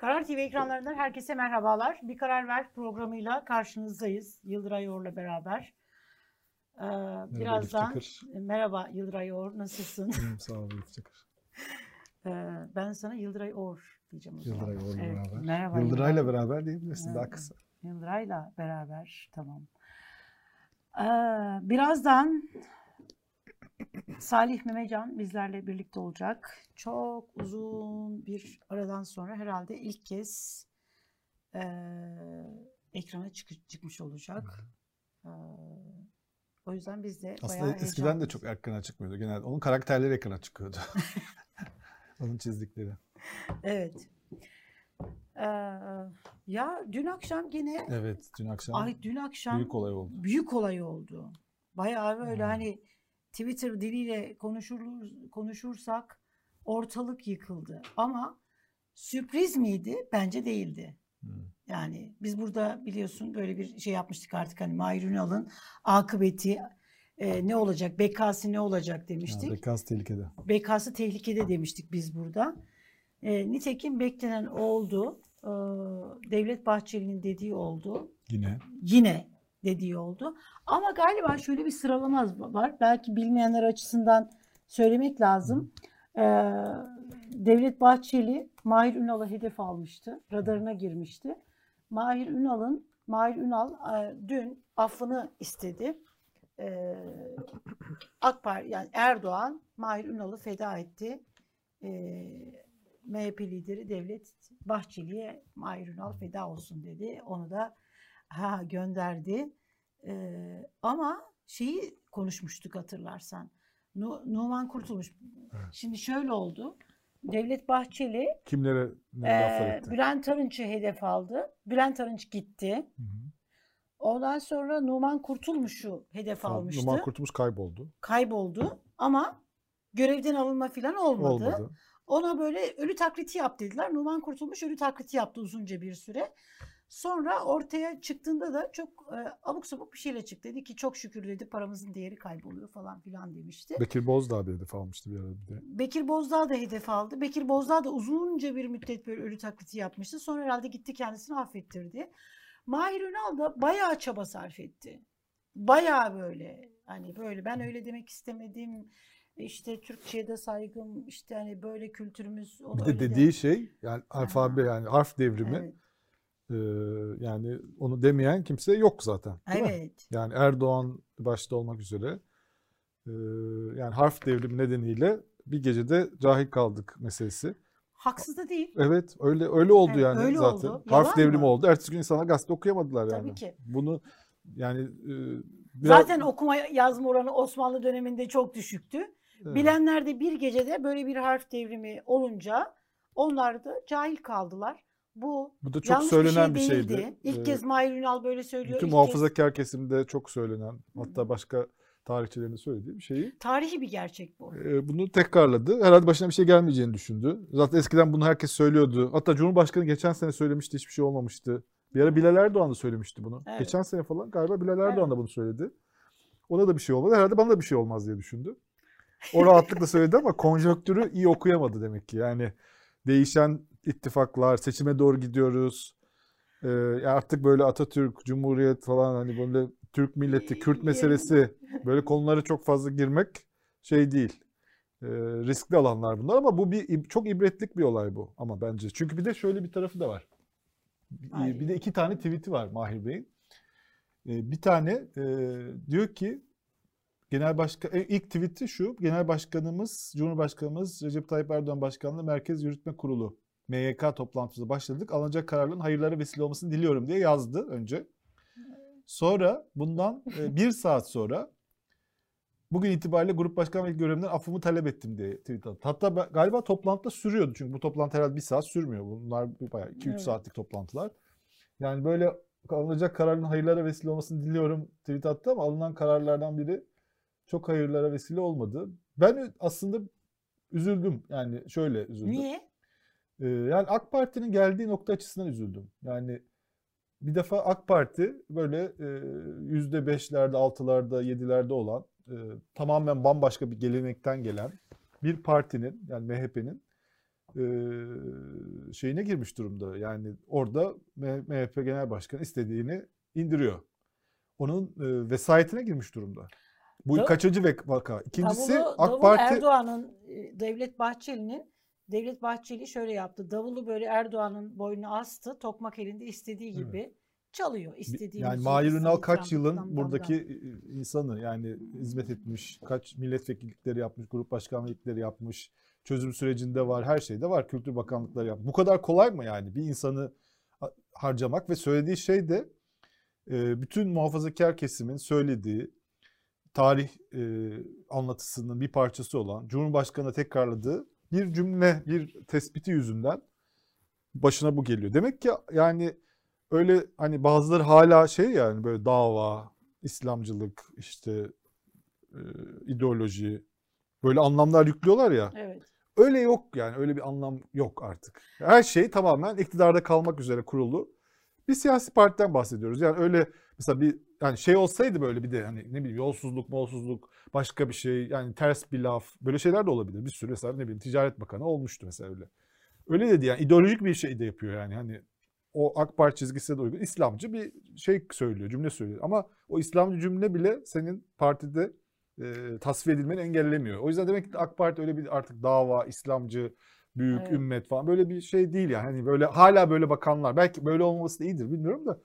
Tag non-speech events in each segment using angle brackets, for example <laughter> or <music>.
Karar TV ekranlarından herkese merhabalar. Bir Karar Ver programıyla karşınızdayız. Yıldıray Yor'la beraber. Ee, birazdan Elif merhaba Yıldıray Yor nasılsın? Sağ ol Elif Çakır. <laughs> Ee, ben sana Yıldıray Or diyeceğim. o. Yıldıray Or'la Evet, beraber. Merhaba Yıldıray'la beraber diyebilirsin daha Evet. kısa. Yıldıray'la beraber tamam. Ee, birazdan Salih Memecan bizlerle birlikte olacak. Çok uzun bir aradan sonra herhalde ilk kez e, ekrana çık- çıkmış olacak. Ee, o yüzden biz de Aslında bayağı eskiden de çok ekrana çıkmıyordu. Genelde onun karakterleri ekrana çıkıyordu. <laughs> <laughs> onun çizdikleri. Evet. Ee, ya dün akşam gene Evet dün akşam ay dün akşam büyük olay oldu. büyük olay oldu. Bayağı böyle Hmm. hani Twitter diliyle konuşulur, konuşursak ortalık yıkıldı. Ama sürpriz miydi? Bence değildi. Hmm. Yani biz burada biliyorsun böyle bir şey yapmıştık artık hani Mahir Ünal'ın akıbeti e, ne olacak, bekası ne olacak demiştik. Yani Rekans tehlikede. BK'sı tehlikede demiştik biz burada. E, nitekim beklenen oldu. E, Devlet Bahçeli'nin dediği oldu. Yine. Yine dediği oldu. Ama galiba şöyle bir sıralama var. Belki bilmeyenler açısından söylemek lazım. E, Devlet Bahçeli Mahir Ünal'ı hedef almıştı. Radarına girmişti. Mahir Ünal'ın Mahir Ünal dün affını istedi. E, AK Parti yani Erdoğan Mahir Ünal'ı feda etti. E, MHP lideri Devlet Bahçeli'ye Mahir Ünal feda olsun dedi. Onu da ha gönderdi. E, ama şeyi konuşmuştuk hatırlarsan. Nu, Numan Kurtulmuş. Evet. Şimdi şöyle oldu. Devlet Bahçeli Kimlere ne e? Bülent Arınç'ı hedef aldı. Bülent Arınç gitti. Hı hı. Ondan sonra Numan Kurtulmuş'u hedef Tamam, almıştı. Numan Kurtuluş kayboldu. Kayboldu ama görevden alınma falan olmadı. Olmadı. Ona böyle ölü taklidi yap dediler. Numan Kurtulmuş ölü taklidi yaptı uzunca bir süre. Sonra ortaya çıktığında da çok e, abuk sabuk bir şeyle çıktı. Dedi ki çok şükür dedi paramızın değeri kayboluyor falan filan demişti. Bekir Bozdağ bir hedef almıştı bir arada bir de. Bekir Bozdağ da hedef aldı. Bekir Bozdağ da uzunca bir müddet böyle ölü taklidi yapmıştı. Sonra herhalde gitti kendisini affettirdi. Mahir Ünal da bayağı çaba sarf etti. Bayağı böyle hani böyle ben öyle demek istemedim. İşte Türkçe'ye de saygım işte hani böyle kültürümüz. o Bir de dediği şey yani alfabe yani harf devrimi Evet. E, yani onu demeyen kimse yok zaten. değil mi? Evet. Yani Erdoğan başta olmak üzere e, yani harf devrimi nedeniyle bir gecede cahil kaldık meselesi. Haksız da değil. Evet öyle öyle oldu Evet, yani öyle zaten. oldu. Harf Yalan devrimi mı? oldu. Ertesi gün insanlar gazete okuyamadılar yani. Tabii ki. Bunu yani e, biraz, Zaten okuma yazma oranı Osmanlı döneminde çok düşüktü. Evet. Bilenler de bir gecede böyle bir harf devrimi olunca onlar da cahil kaldılar. Bu bu da çok yanlış söylenen bir bir, şey değildi. şeydi. İlk Ee, kez Mahir Ünal böyle söylüyor. bütün İlk muhafazakar kesimde çok söylenen hatta başka tarihçilerin de söylediği bir şeyi kez tarihi bir gerçek bu. e, bunu tekrarladı. Herhalde başına bir şey gelmeyeceğini düşündü. Zaten eskiden bunu herkes söylüyordu. Hatta Cumhurbaşkanı geçen sene söylemişti hiçbir şey olmamıştı. Bir ara Bilal Erdoğan da söylemişti bunu. Evet. Geçen sene falan galiba Bilal Erdoğan da bunu söyledi. Ona da bir şey olmadı. Herhalde bana da bir şey olmaz diye düşündü. O rahatlıkla söyledi ama konjonktürü iyi okuyamadı demek ki. Yani değişen ittifaklar, seçime doğru gidiyoruz. Ee, artık böyle Atatürk, Cumhuriyet falan hani böyle Türk milleti, Kürt meselesi <laughs> böyle konulara çok fazla girmek şey değil. Ee, riskli alanlar bunlar ama bu bir çok ibretlik bir olay bu ama bence. Çünkü bir de şöyle bir tarafı da var. Ay. Bir de iki tane tweet'i var Mahir Bey'in. Ee, Bir tane e, diyor ki Genel Başkan e, ilk tweet'i şu. Genel Başkanımız, Cumhurbaşkanımız Recep Tayyip Erdoğan Başkanlığı Merkez Yürütme Kurulu MYK toplantısında başladık. Alınacak kararların hayırlara vesile olmasını diliyorum diye yazdı önce. Sonra bundan e, bir saat sonra bugün itibariyle grup başkan ve görevimden affımı talep ettim diye tweet attı. Hatta ben- galiba toplantıda sürüyordu çünkü bu toplantı herhalde bir saat sürmüyor. Bunlar bayağı 2-3 Evet. saatlik toplantılar. Yani böyle alınacak kararın hayırlara vesile olmasını diliyorum tweet attı ama alınan kararlardan biri çok hayırlara vesile olmadı. Ben aslında üzüldüm. Yani şöyle üzüldüm. Niye? Ee, yani AK Parti'nin geldiği nokta açısından üzüldüm. Yani bir defa AK Parti böyle e, yüzde beşlerde, altılarda, yedilerde olan e, tamamen bambaşka bir gelenekten gelen bir partinin yani MHP'nin e, şeyine girmiş durumda. Yani orada MHP Genel Başkanı istediğini indiriyor. Onun e, vesayetine girmiş durumda. Bu Da- kaçıncı vaka? İkincisi Davulu, AK davulu Parti Erdoğan'ın Devlet Bahçeli'nin Devlet Bahçeli şöyle yaptı. Davulu böyle Erdoğan'ın boynuna astı. Tokmak elinde istediği gibi çalıyor. istediği yani müziği, Mahir Ünal kaç yılın tam- buradaki tam. e, insanı yani hizmet etmiş, kaç milletvekillikleri yapmış, grup başkanlıkları yapmış, çözüm sürecinde var, her şeyde var. Kültür Bakanlıkları yapmış. Bu kadar kolay mı yani bir insanı ha- harcamak ve söylediği şey de e, bütün muhafazakar kesimin söylediği tarih e, anlatısının bir parçası olan Cumhurbaşkanı tekrarladığı bir cümle, bir tespiti yüzünden başına bu geliyor. Demek ki yani öyle hani bazıları hala şey yani böyle dava, İslamcılık, işte e, ideoloji böyle anlamlar yüklüyorlar ya. Evet. Öyle yok yani öyle bir anlam yok artık. Her şey tamamen iktidarda kalmak üzere kurulu bir siyasi partiden bahsediyoruz. Yani öyle mesela bir yani şey olsaydı böyle bir de hani ne bileyim yolsuzluk, molsuzluk, başka bir şey yani ters bir laf böyle şeyler de olabilir. Bir sürü mesela ne bileyim Ticaret Bakanı olmuştu mesela öyle. Öyle dedi yani ideolojik bir şey de yapıyor yani hani o AK Parti çizgisine de uygun İslamcı bir şey söylüyor, cümle söylüyor. Ama o İslamcı cümle bile senin partide e, tasfiye edilmeni engellemiyor. O yüzden demek ki AK Parti öyle bir artık dava, İslamcı, büyük, Evet. ümmet falan böyle bir şey değil yani. Hani böyle hala böyle bakanlar belki böyle olmaması da iyidir bilmiyorum da.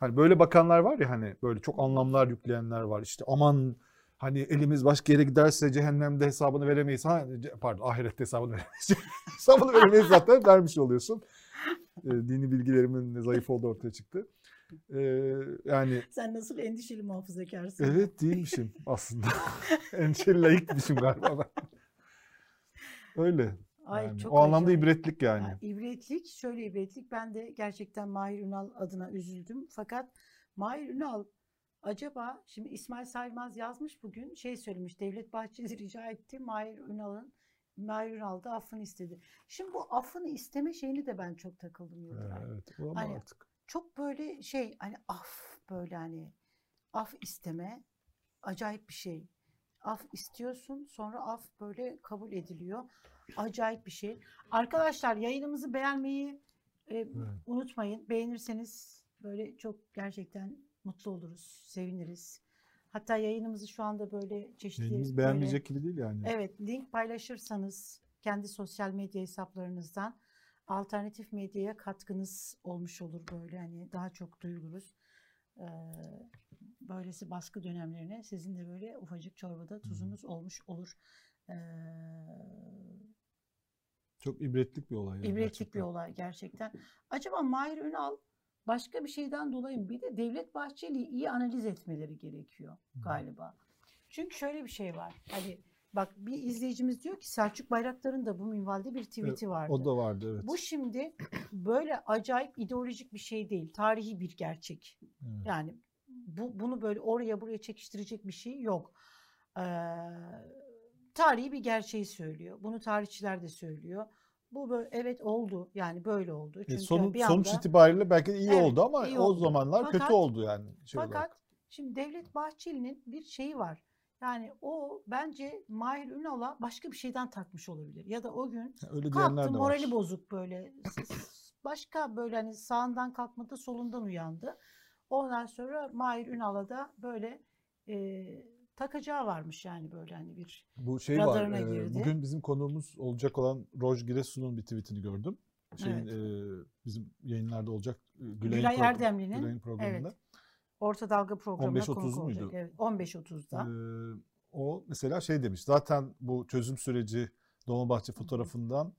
Hani böyle bakanlar var ya hani böyle çok anlamlar yükleyenler var. İşte aman hani elimiz başka yere giderse cehennemde hesabını veremeyiz. Ha, pardon ahirette hesabını <laughs> veremeyiz. hesabını veremeyiz zaten vermiş oluyorsun. E, dini bilgilerimin zayıf olduğu ortaya çıktı. E, yani Sen nasıl endişeli muhafazakarsın? Evet değilmişim aslında. <laughs> Endişeli layıkmışım galiba ben. Öyle. Ay, yani. çok o anlamda acayip. ibretlik yani. Ha, ibretlik, şöyle ibretlik. Ben de gerçekten Mahir Ünal adına üzüldüm. Fakat Mahir Ünal acaba şimdi İsmail Saymaz yazmış bugün şey söylemiş. Devlet Bahçeli <laughs> rica etti Mahir Ünal'ın Mahir Ünal da affını istedi. Şimdi bu affını isteme şeyini de ben çok takıldım Yıldıray. Evet. o ama Hani- artık. Çok böyle şey hani af böyle hani af isteme acayip bir şey. Af istiyorsun sonra af böyle kabul ediliyor. Acayip bir şey. Arkadaşlar yayınımızı beğenmeyi e, unutmayın. Beğenirseniz böyle çok gerçekten mutlu oluruz, seviniriz. Hatta yayınımızı şu anda böyle çeşitli Yayınımız böyle- beğenmeyecek gibi değil yani. Evet, link paylaşırsanız kendi sosyal medya hesaplarınızdan alternatif medyaya katkınız olmuş olur böyle hani daha çok duyuluruz. Ee, böylesi baskı dönemlerine sizin de böyle ufacık çorbada tuzunuz olmuş olur. Ee, Çok ibretlik bir olay. yani ibretlik bir gerçekten. olay gerçekten. Acaba Mahir Ünal başka bir şeyden dolayı mı? Bir de Devlet Bahçeli'yi iyi analiz etmeleri gerekiyor galiba. Çünkü şöyle bir şey var. Hani bak bir izleyicimiz diyor ki Selçuk Bayraktar'ın da bu minvalde bir tweet'i vardı. O da vardı evet. Bu şimdi böyle acayip ideolojik bir şey değil. Tarihi bir gerçek. Evet. Yani bu bunu böyle oraya buraya çekiştirecek bir şey yok. Ee, tarihi bir gerçeği söylüyor. Bunu tarihçiler de söylüyor. Bu böyle, evet oldu. Yani böyle oldu. E, Çünkü sonu- bir sonuç anda- itibariyle belki iyi Evet, oldu ama iyi o oldu. zamanlar kötü Fakat- oldu yani. Şey Fakat olarak. şimdi Devlet Bahçeli'nin bir şeyi var. Yani o bence Mahir Ünal'a başka bir şeyden takmış olabilir. Ya da o gün Öyle kalktı morali var. bozuk böyle. Başka böyle hani sağından kalkmadı solundan uyandı. Ondan sonra Mahir Ünal'a da böyle e, takacağı varmış yani böyle hani bir Bu şey var. e, girdi. bugün bizim konuğumuz olacak olan Roj Giresun'un bir tweetini gördüm. Şeyin, Evet. e, bizim yayınlarda olacak e, Gülay program- Erdemli'nin, Gülay'ın programında. Orta Dalga programına 15.30 konuk muydu? olacak. Evet, 15.30'da. Ee, o mesela şey demiş. Zaten bu çözüm süreci Dolmabahçe fotoğrafından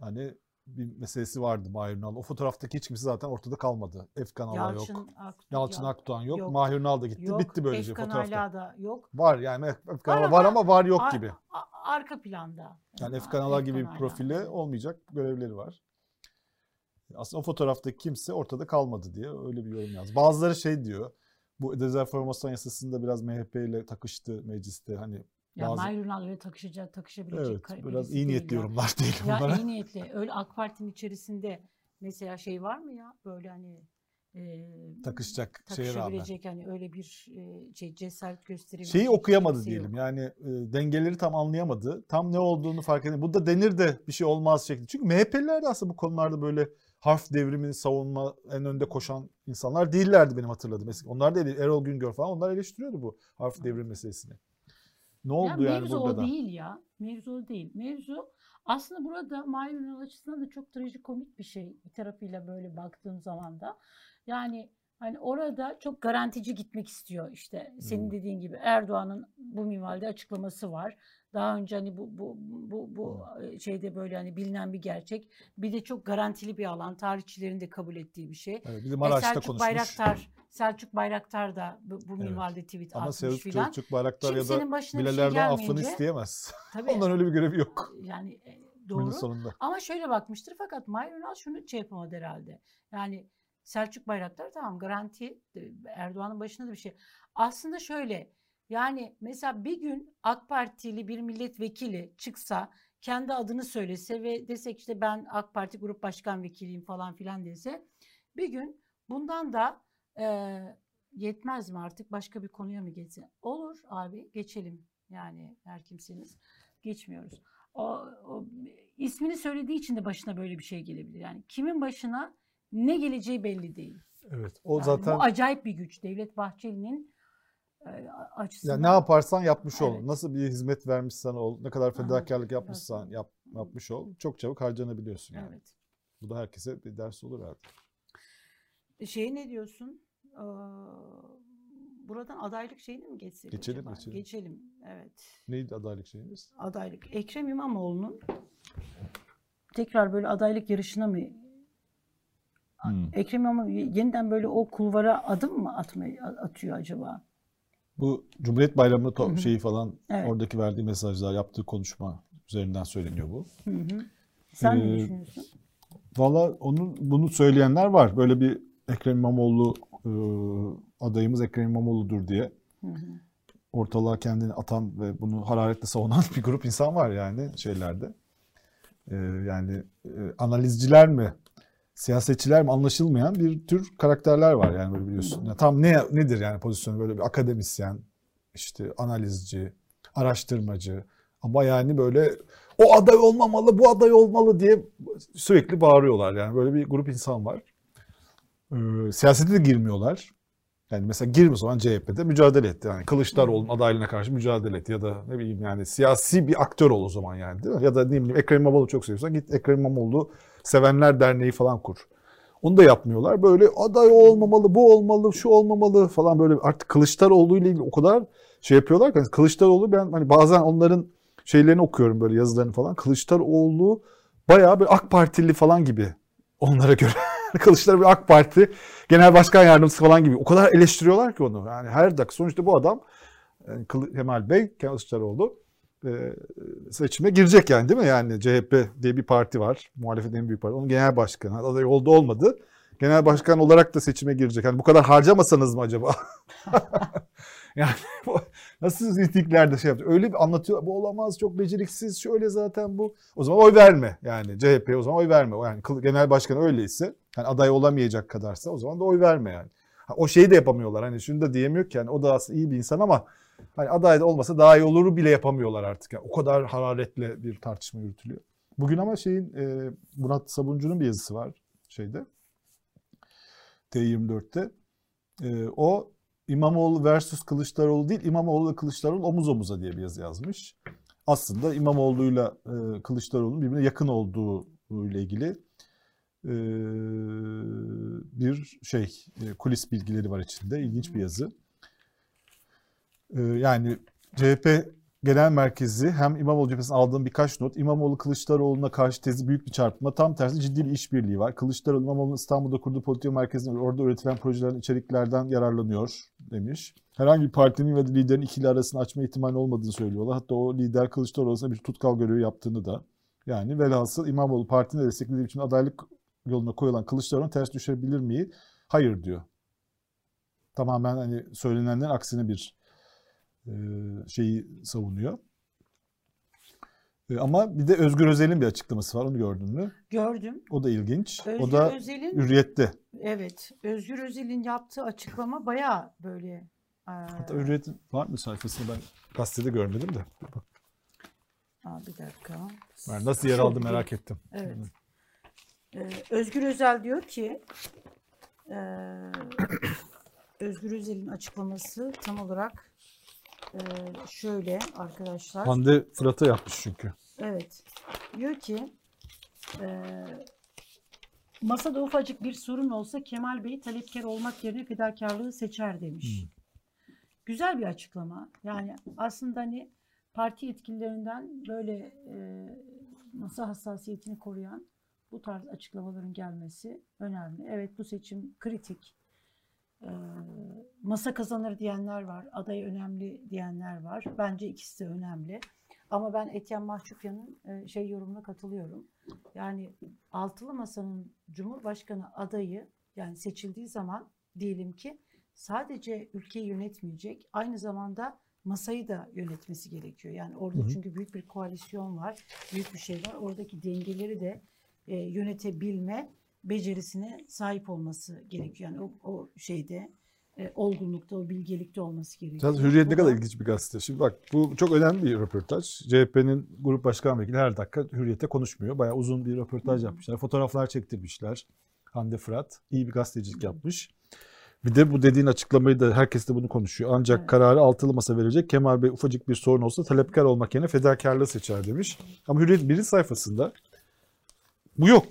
hani bir meselesi vardı Mahir Ünal. O fotoğraftaki hiç kimse zaten ortada kalmadı. Efkan Ala yok. Ak- Yalçın Yal- Akdoğan yok. yok. Mahir Ünal da gitti. yok, Bitti böylece Efkan fotoğrafta. Ala da yok. Var yani Efkan Ala var ama var yok Ar- gibi. arka planda. Yani Efkan Ala gibi bir Ala. profile olmayacak görevleri var. Aslında o fotoğraftaki kimse ortada kalmadı diye öyle bir yorum yazdı. Bazıları şey diyor. Bu dezenformasyon yasasında biraz MHP ile takıştı mecliste. Hani Ya bazı- öyle takışacak, takışabilecek evet biraz iyi niyetli yorumlar <laughs> değil Ya bunlara. iyi niyetli. Öyle AK Parti'nin içerisinde mesela şey var mı ya böyle hani e, Takışacak şeye rağmen. takışabilecek hani öyle bir e, şey cesaret gösterebilecek. Şeyi okuyamadı diyelim. yok. Yani e, dengeleri tam anlayamadı. Tam ne olduğunu fark edemedi. Bu da denir de bir şey olmaz şekli. Çünkü MHP'liler de aslında bu konularda böyle harf devrimini savunma en önde koşan insanlar değillerdi benim hatırladığım. Eski- Onlar da Erol Güngör falan onlar eleştiriyordu bu harf devrim meselesini. Ne oldu Ya yani mevzu burada o da? değil ya. Mevzu o değil. Mevzu aslında burada Mahir Ünal açısından da çok trajikomik bir şey. Bir tarafıyla böyle baktığım zaman da. Yani hani orada çok garantici gitmek istiyor işte. Senin Hmm. dediğin gibi Erdoğan'ın bu minvalde açıklaması var. Daha önce hani bu bu bu bu Hmm. şeyde böyle hani bilinen bir gerçek. Bir de çok garantili bir alan. Tarihçilerin de kabul ettiği bir şey. Evet, bir de E, Maraş'ta Selçuk konuşmuş. Bayraktar Selçuk Bayraktar da bu, bu Evet. minvalde tweet Ama atmış Selçuk filan. Selçuk Bayraktar ya da bir şey affını isteyemez. <laughs> tabii Ondan öyle bir görevi yok. yani e, Günün doğru. sonunda. Ama şöyle bakmıştır fakat Mahir Ünal şunu şey yapamadı herhalde. Yani Selçuk Bayraktar tamam garanti Erdoğan'ın başında da bir şey. Aslında şöyle yani mesela bir gün AK Partili bir milletvekili çıksa kendi adını söylese ve desek işte ben AK Parti Grup Başkan Vekiliyim falan filan dese bir gün bundan da e, yetmez mi artık başka bir konuya mı geçse? Olur abi geçelim yani her kimseniz geçmiyoruz. O, o ismini söylediği için de başına böyle bir şey gelebilir. Yani kimin başına ne geleceği belli değil. Evet. O Yani zaten bu acayip bir güç. Devlet Bahçeli'nin açısından. Ya ne yaparsan yapmış ol. Evet. Nasıl bir hizmet vermişsen ol. Ne kadar fedakarlık yapmışsan yap, yapmış ol. Çok çabuk harcanabiliyorsun yani. Evet. Bu da herkese bir ders olur herhalde. Şey ne diyorsun? Ee, buradan adaylık şeyini mi geçsek Geçelim, acaba? geçelim. Geçelim. Evet. Neydi adaylık şeyiniz? Adaylık. Ekrem İmamoğlu'nun tekrar böyle adaylık yarışına mı Hmm. Ekrem İmamoğlu yeniden böyle o kulvara adım mı atmaya atıyor acaba? Bu Cumhuriyet Bayramı to- şeyi falan Evet. oradaki verdiği mesajlar, yaptığı konuşma üzerinden söyleniyor bu. Hı hı. Sen ne Ee, düşünüyorsun? Valla onu bunu söyleyenler var. Böyle bir Ekrem İmamoğlu e, adayımız Ekrem İmamoğlu'dur diye Hı hı. ortalığa kendini atan ve bunu hararetle savunan <laughs> bir grup insan var yani şeylerde. Ee, yani e, analizciler mi, siyasetçiler mi anlaşılmayan bir tür karakterler var yani böyle biliyorsun. Ya tam ne nedir yani pozisyonu böyle bir akademisyen, işte analizci, araştırmacı ama yani böyle o aday olmamalı, bu aday olmalı diye sürekli bağırıyorlar. Yani böyle bir grup insan var. Ee, siyasete de girmiyorlar. Yani mesela girmiş olan CHP'de mücadele etti. Yani Kılıçdaroğlu'nun adaylığına karşı mücadele etti. Ya da ne bileyim yani siyasi bir aktör ol o zaman yani değil mi? Ya da ne bileyim Ekrem İmamoğlu çok seviyorsan git Ekrem İmamoğlu Sevenler Derneği falan kur. Onu da yapmıyorlar. Böyle aday olmamalı, bu olmalı, şu olmamalı falan böyle artık Kılıçdaroğlu ile ilgili o kadar şey yapıyorlar ki. hani Kılıçdaroğlu ben hani bazen onların şeylerini okuyorum böyle yazılarını falan. Kılıçdaroğlu bayağı bir AK Partili falan gibi onlara göre. <laughs> Kılıçdaroğlu AK Parti genel başkan yardımcısı falan gibi. O kadar eleştiriyorlar ki onu. Yani her dakika sonuçta bu adam yani Kemal Bey, Kılıçdaroğlu e, seçime girecek yani değil mi? Yani CHP diye bir parti var. Muhalefetin en büyük parti. Onun genel başkanı. Aday oldu olmadı. Genel başkan olarak da seçime girecek. Yani bu kadar harcamasanız mı acaba? <laughs> yani bu, nasıl reytinglerde şey yapacak? Öyle bir anlatıyor. Bu olamaz, çok beceriksiz, şöyle zaten bu. O zaman oy verme yani. CHP o zaman oy verme. Yani genel başkan öyleyse, yani aday olamayacak kadarsa o zaman da oy verme yani. Ha, o şeyi de yapamıyorlar. Hani şunu da diyemiyor ki yani o da aslında iyi bir insan ama hani aday da olmasa daha iyi oluru bile yapamıyorlar artık. Yani o kadar hararetle bir tartışma yürütülüyor. Bugün ama şeyin e, Murat Sabuncu'nun bir yazısı var şeyde. T24'te. E, o İmamoğlu versus Kılıçdaroğlu değil, İmamoğlu ve Kılıçdaroğlu omuz omuza diye bir yazı yazmış. Aslında İmamoğlu'yla e, Kılıçdaroğlu'nun birbirine yakın olduğu ile ilgili bir şey, e, kulis bilgileri var içinde. İlginç bir yazı. E, yani CHP Genel Merkezi hem İmamoğlu cephesinden aldığım birkaç not. İmamoğlu Kılıçdaroğlu'na karşı tezi büyük bir çarpma. Tam tersi ciddi bir işbirliği var. Kılıçdaroğlu İmamoğlu'nun İstanbul'da kurduğu politika merkezinde orada üretilen projelerin içeriklerden yararlanıyor demiş. Herhangi bir partinin ve liderin ikili arasını açma ihtimali olmadığını söylüyorlar. Hatta o lider Kılıçdaroğlu'na bir tutkal görevi yaptığını da. Yani velhasıl İmamoğlu partinin de desteklediği için adaylık yoluna koyulan Kılıçdaroğlu'na ters düşebilir mi? Hayır diyor. Tamamen hani söylenenlerin aksine bir e, şeyi savunuyor. E, Ama bir de Özgür Özel'in bir açıklaması var. Onu gördün mü? Gördüm. O da ilginç. Özgür o da Özel'in Hürriyet'te. evet Özgür Özel'in yaptığı açıklama bayağı böyle e, Hatta Hürriyet'in var mı sayfasını ben gazetede görmedim de. Aa, bir dakika. ben nasıl yer aldı merak ettim. Evet. Ee, Özgür Özel diyor ki e, Özgür Özel'in açıklaması tam olarak e, şöyle arkadaşlar. Hande Fırat'a yapmış çünkü. Evet. Diyor ki e, masada ufacık bir sorun olsa Kemal Bey talepkar olmak yerine fedakarlığı seçer demiş. Güzel bir açıklama. Yani aslında hani parti yetkililerinden böyle e, masa hassasiyetini koruyan bu tarz açıklamaların gelmesi önemli. Evet bu seçim kritik. E, masa kazanır diyenler var, aday önemli diyenler var. Bence ikisi de önemli. Ama ben Etyen Mahçupyan'ın e, şey yorumuna katılıyorum. Yani altılı masanın Cumhurbaşkanı adayı yani seçildiği zaman diyelim ki sadece ülkeyi yönetmeyecek, aynı zamanda masayı da yönetmesi gerekiyor. Yani orada Hı hı. çünkü büyük bir koalisyon var, büyük bir şey var. Oradaki dengeleri de e, yönetebilme becerisine sahip olması gerekiyor. Yani o, o şeyde e, olgunlukta, o bilgelikte olması gerekiyor. Zaten Hürriyet ne kadar da- ilginç bir gazete. Şimdi bak bu çok önemli bir röportaj. CHP'nin grup başkan vekili her dakika Hürriyet'te konuşmuyor. Bayağı uzun bir röportaj Hı hı. yapmışlar. Fotoğraflar çektirmişler. Hande Fırat iyi bir gazetecilik yapmış. Bir de bu dediğin açıklamayı da herkes de bunu konuşuyor. Ancak Evet. kararı altılı masa verecek. Kemal Bey ufacık bir sorun olsa talepkar olmak yerine fedakarlığı seçer demiş. Ama Hürriyet birinci sayfasında bu yok.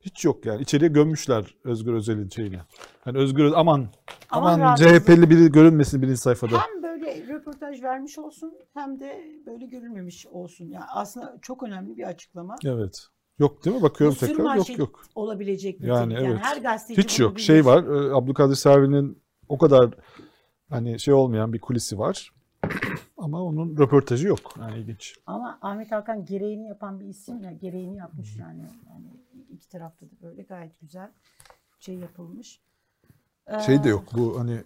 Hiç yok yani. İçeriye gömmüşler Özgür Özel'in şeyini. Yani Özgür Öz- aman Aman aman. CHP'li biri görünmesin birinci sayfada. Hem böyle röportaj vermiş olsun hem de böyle görülmemiş olsun. Yani aslında çok önemli bir açıklama. Evet. Yok değil mi? Bakıyorum sürü tekrar. Yok yok. olabilecek bir Yani yani, evet. her gazeteci Hiç yok. bilir. Şey var. e, Abdülkadir Selvi'nin o kadar hani şey olmayan bir kulisi var. Ama onun röportajı yok. Yani ilginç. Ama Ahmet Hakan gereğini yapan bir isim ya gereğini yapmış yani. yani iki tarafta da böyle gayet güzel şey yapılmış. Şey Ee, de yok. Bu hani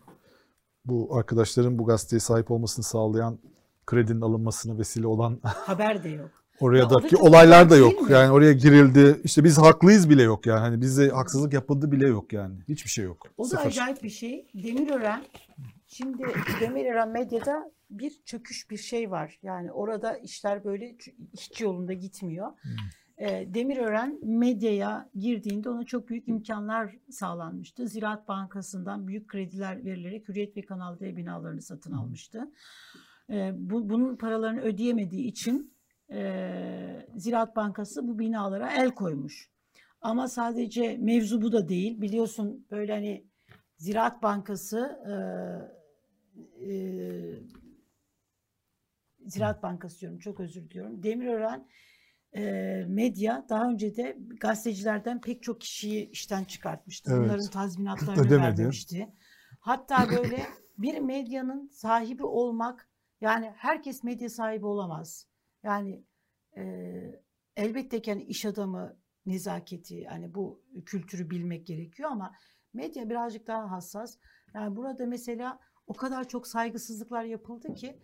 bu arkadaşların bu gazeteye sahip olmasını sağlayan kredinin alınmasına vesile olan <laughs> Haber de yok. Oraya da çok olaylar da yok. Yani oraya girildi. İşte biz haklıyız bile yok yani. Hani bize haksızlık yapıldı bile yok yani. Hiçbir şey yok. O da Sıfır. acayip bir şey. Demirören, şimdi Demirören medyada bir çöküş bir şey var. Yani orada işler böyle hiç yolunda gitmiyor. Hmm. Ee, Demirören medyaya girdiğinde ona çok büyük imkanlar sağlanmıştı. Ziraat Bankası'ndan büyük krediler verilerek Hürriyet ve Kanal D binalarını satın Hmm. almıştı. Ee, bu, bunun paralarını ödeyemediği için e, Ziraat Bankası bu binalara el koymuş. Ama sadece mevzu bu da değil. Biliyorsun böyle hani Ziraat Bankası e, e, Ziraat Bankası diyorum çok özür diliyorum. Demirören e, medya daha önce de gazetecilerden pek çok kişiyi işten çıkartmıştı. Evet. Bunların tazminatlarını Ödemedi. vermemişti. Hatta böyle bir medyanın sahibi olmak yani herkes medya sahibi olamaz. Yani e, elbette ki hani iş adamı nezaketi hani bu kültürü bilmek gerekiyor ama medya birazcık daha hassas. Yani burada mesela o kadar çok saygısızlıklar yapıldı ki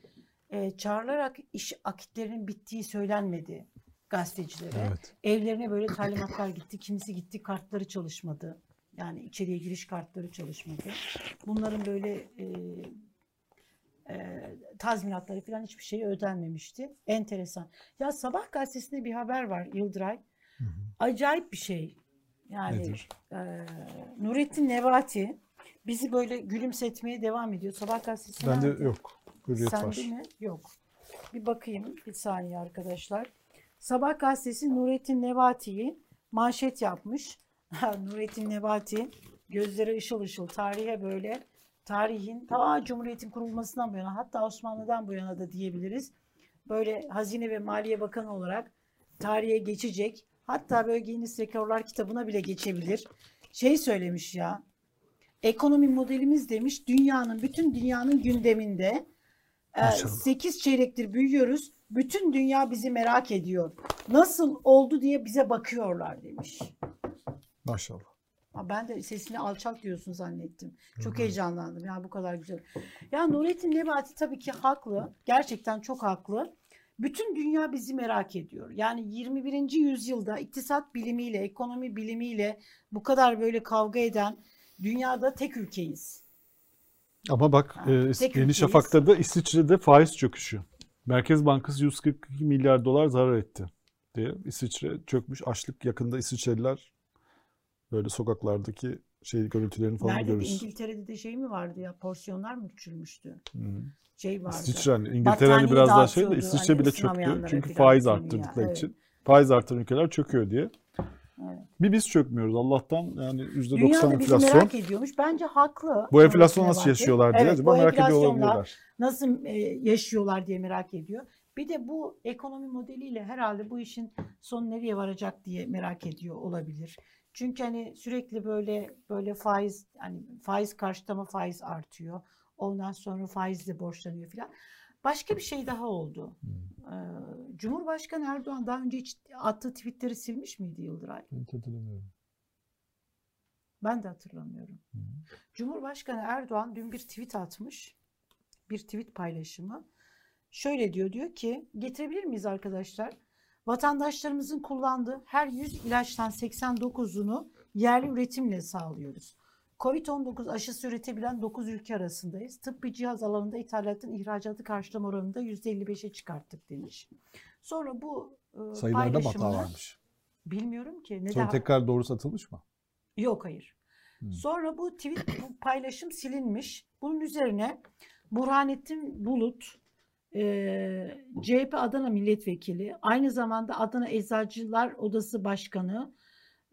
e, çağrılarak iş akitlerinin bittiği söylenmedi gazetecilere. Evet. Evlerine böyle talimatlar gitti. Kimisi gitti kartları çalışmadı. Yani içeriye giriş kartları çalışmadı. Bunların böyle e, e, tazminatları falan hiçbir şey ödenmemişti. Enteresan. Ya Sabah gazetesinde bir haber var Yıldıray. Hı hı. Acayip bir şey. Yani Nedir? e, Nurettin Nebati bizi böyle gülümsetmeye devam ediyor. Sabah gazetesi Bende nerede? yok. Hürriyet Sende var. mi? Yok. Bir bakayım bir saniye arkadaşlar. Sabah gazetesi Nurettin Nebati'yi manşet yapmış. <laughs> Nurettin Nebati gözleri ışıl ışıl tarihe böyle tarihin ta Cumhuriyet'in kurulmasından bu yana hatta Osmanlı'dan bu yana da diyebiliriz. Böyle Hazine ve Maliye Bakanı olarak tarihe geçecek. Hatta böyle Guinness Rekorlar kitabına bile geçebilir. Şey söylemiş ya. Ekonomi modelimiz demiş dünyanın bütün dünyanın gündeminde. Maşallah. 8 çeyrektir büyüyoruz. Bütün dünya bizi merak ediyor. Nasıl oldu diye bize bakıyorlar demiş. Maşallah. Ben de sesini alçak diyorsun zannettim. Çok heyecanlandım. Ya bu kadar güzel. Ya Nurettin Nebati tabii ki haklı. Gerçekten çok haklı. Bütün dünya bizi merak ediyor. Yani 21. yüzyılda iktisat bilimiyle, ekonomi bilimiyle bu kadar böyle kavga eden dünyada tek ülkeyiz. Ama bak Ha, e, tek Yeni. Şafak'ta da İsviçre'de faiz çöküşü. Merkez Bankası 142 milyar dolar zarar etti diye. İsviçre çökmüş. Açlık yakında İsviçreliler böyle sokaklardaki şey görüntülerini falan Nerede de görürüz. İngiltere'de de şey mi vardı ya porsiyonlar mı küçülmüştü? Hı. Şey vardı. İsviçre hani İngiltere hani biraz daha şey de İsviçre hani bile çöktü. Çünkü faiz arttırdıkları evet. için. Faiz arttıran ülkeler çöküyor diye. Evet. Bir biz çökmüyoruz Allah'tan yani %90 Dünya da bizi enflasyon. merak ediyormuş. Bence haklı. Bu enflasyonu nasıl bakıp. yaşıyorlar diye Evet, acaba merak ediyor olabilirler. Nasıl e, yaşıyorlar diye merak ediyor. Bir de bu ekonomi modeliyle herhalde bu işin sonu nereye varacak diye merak ediyor olabilir. Çünkü hani sürekli böyle böyle faiz hani faiz karşıtlama faiz artıyor. Ondan sonra faizle borçlanıyor filan. Başka bir şey daha oldu. Ee, Cumhurbaşkanı Erdoğan daha önce hiç attığı tweetleri silmiş miydi Yıldıray? Ben hatırlamıyorum. Ben de hatırlamıyorum. Hı. Cumhurbaşkanı Erdoğan dün bir tweet atmış. Bir tweet paylaşımı. Şöyle diyor, diyor ki getirebilir miyiz arkadaşlar? Vatandaşlarımızın kullandığı her 100 ilaçtan 89'unu yerli üretimle sağlıyoruz. Covid-19 aşısı üretebilen 9 ülke arasındayız. Tıbbi cihaz alanında ithalatın ihracatı karşılama oranını da %55'e çıkarttık demiş. Sonra bu e, Sayılarda hata varmış? bilmiyorum ki. Ne Sonra daha- tekrar doğru satılmış mı? Yok hayır. Hmm. Sonra bu tweet, bu paylaşım silinmiş. Bunun üzerine Burhanettin Bulut, e, CHP Adana Milletvekili, aynı zamanda Adana Eczacılar Odası Başkanı,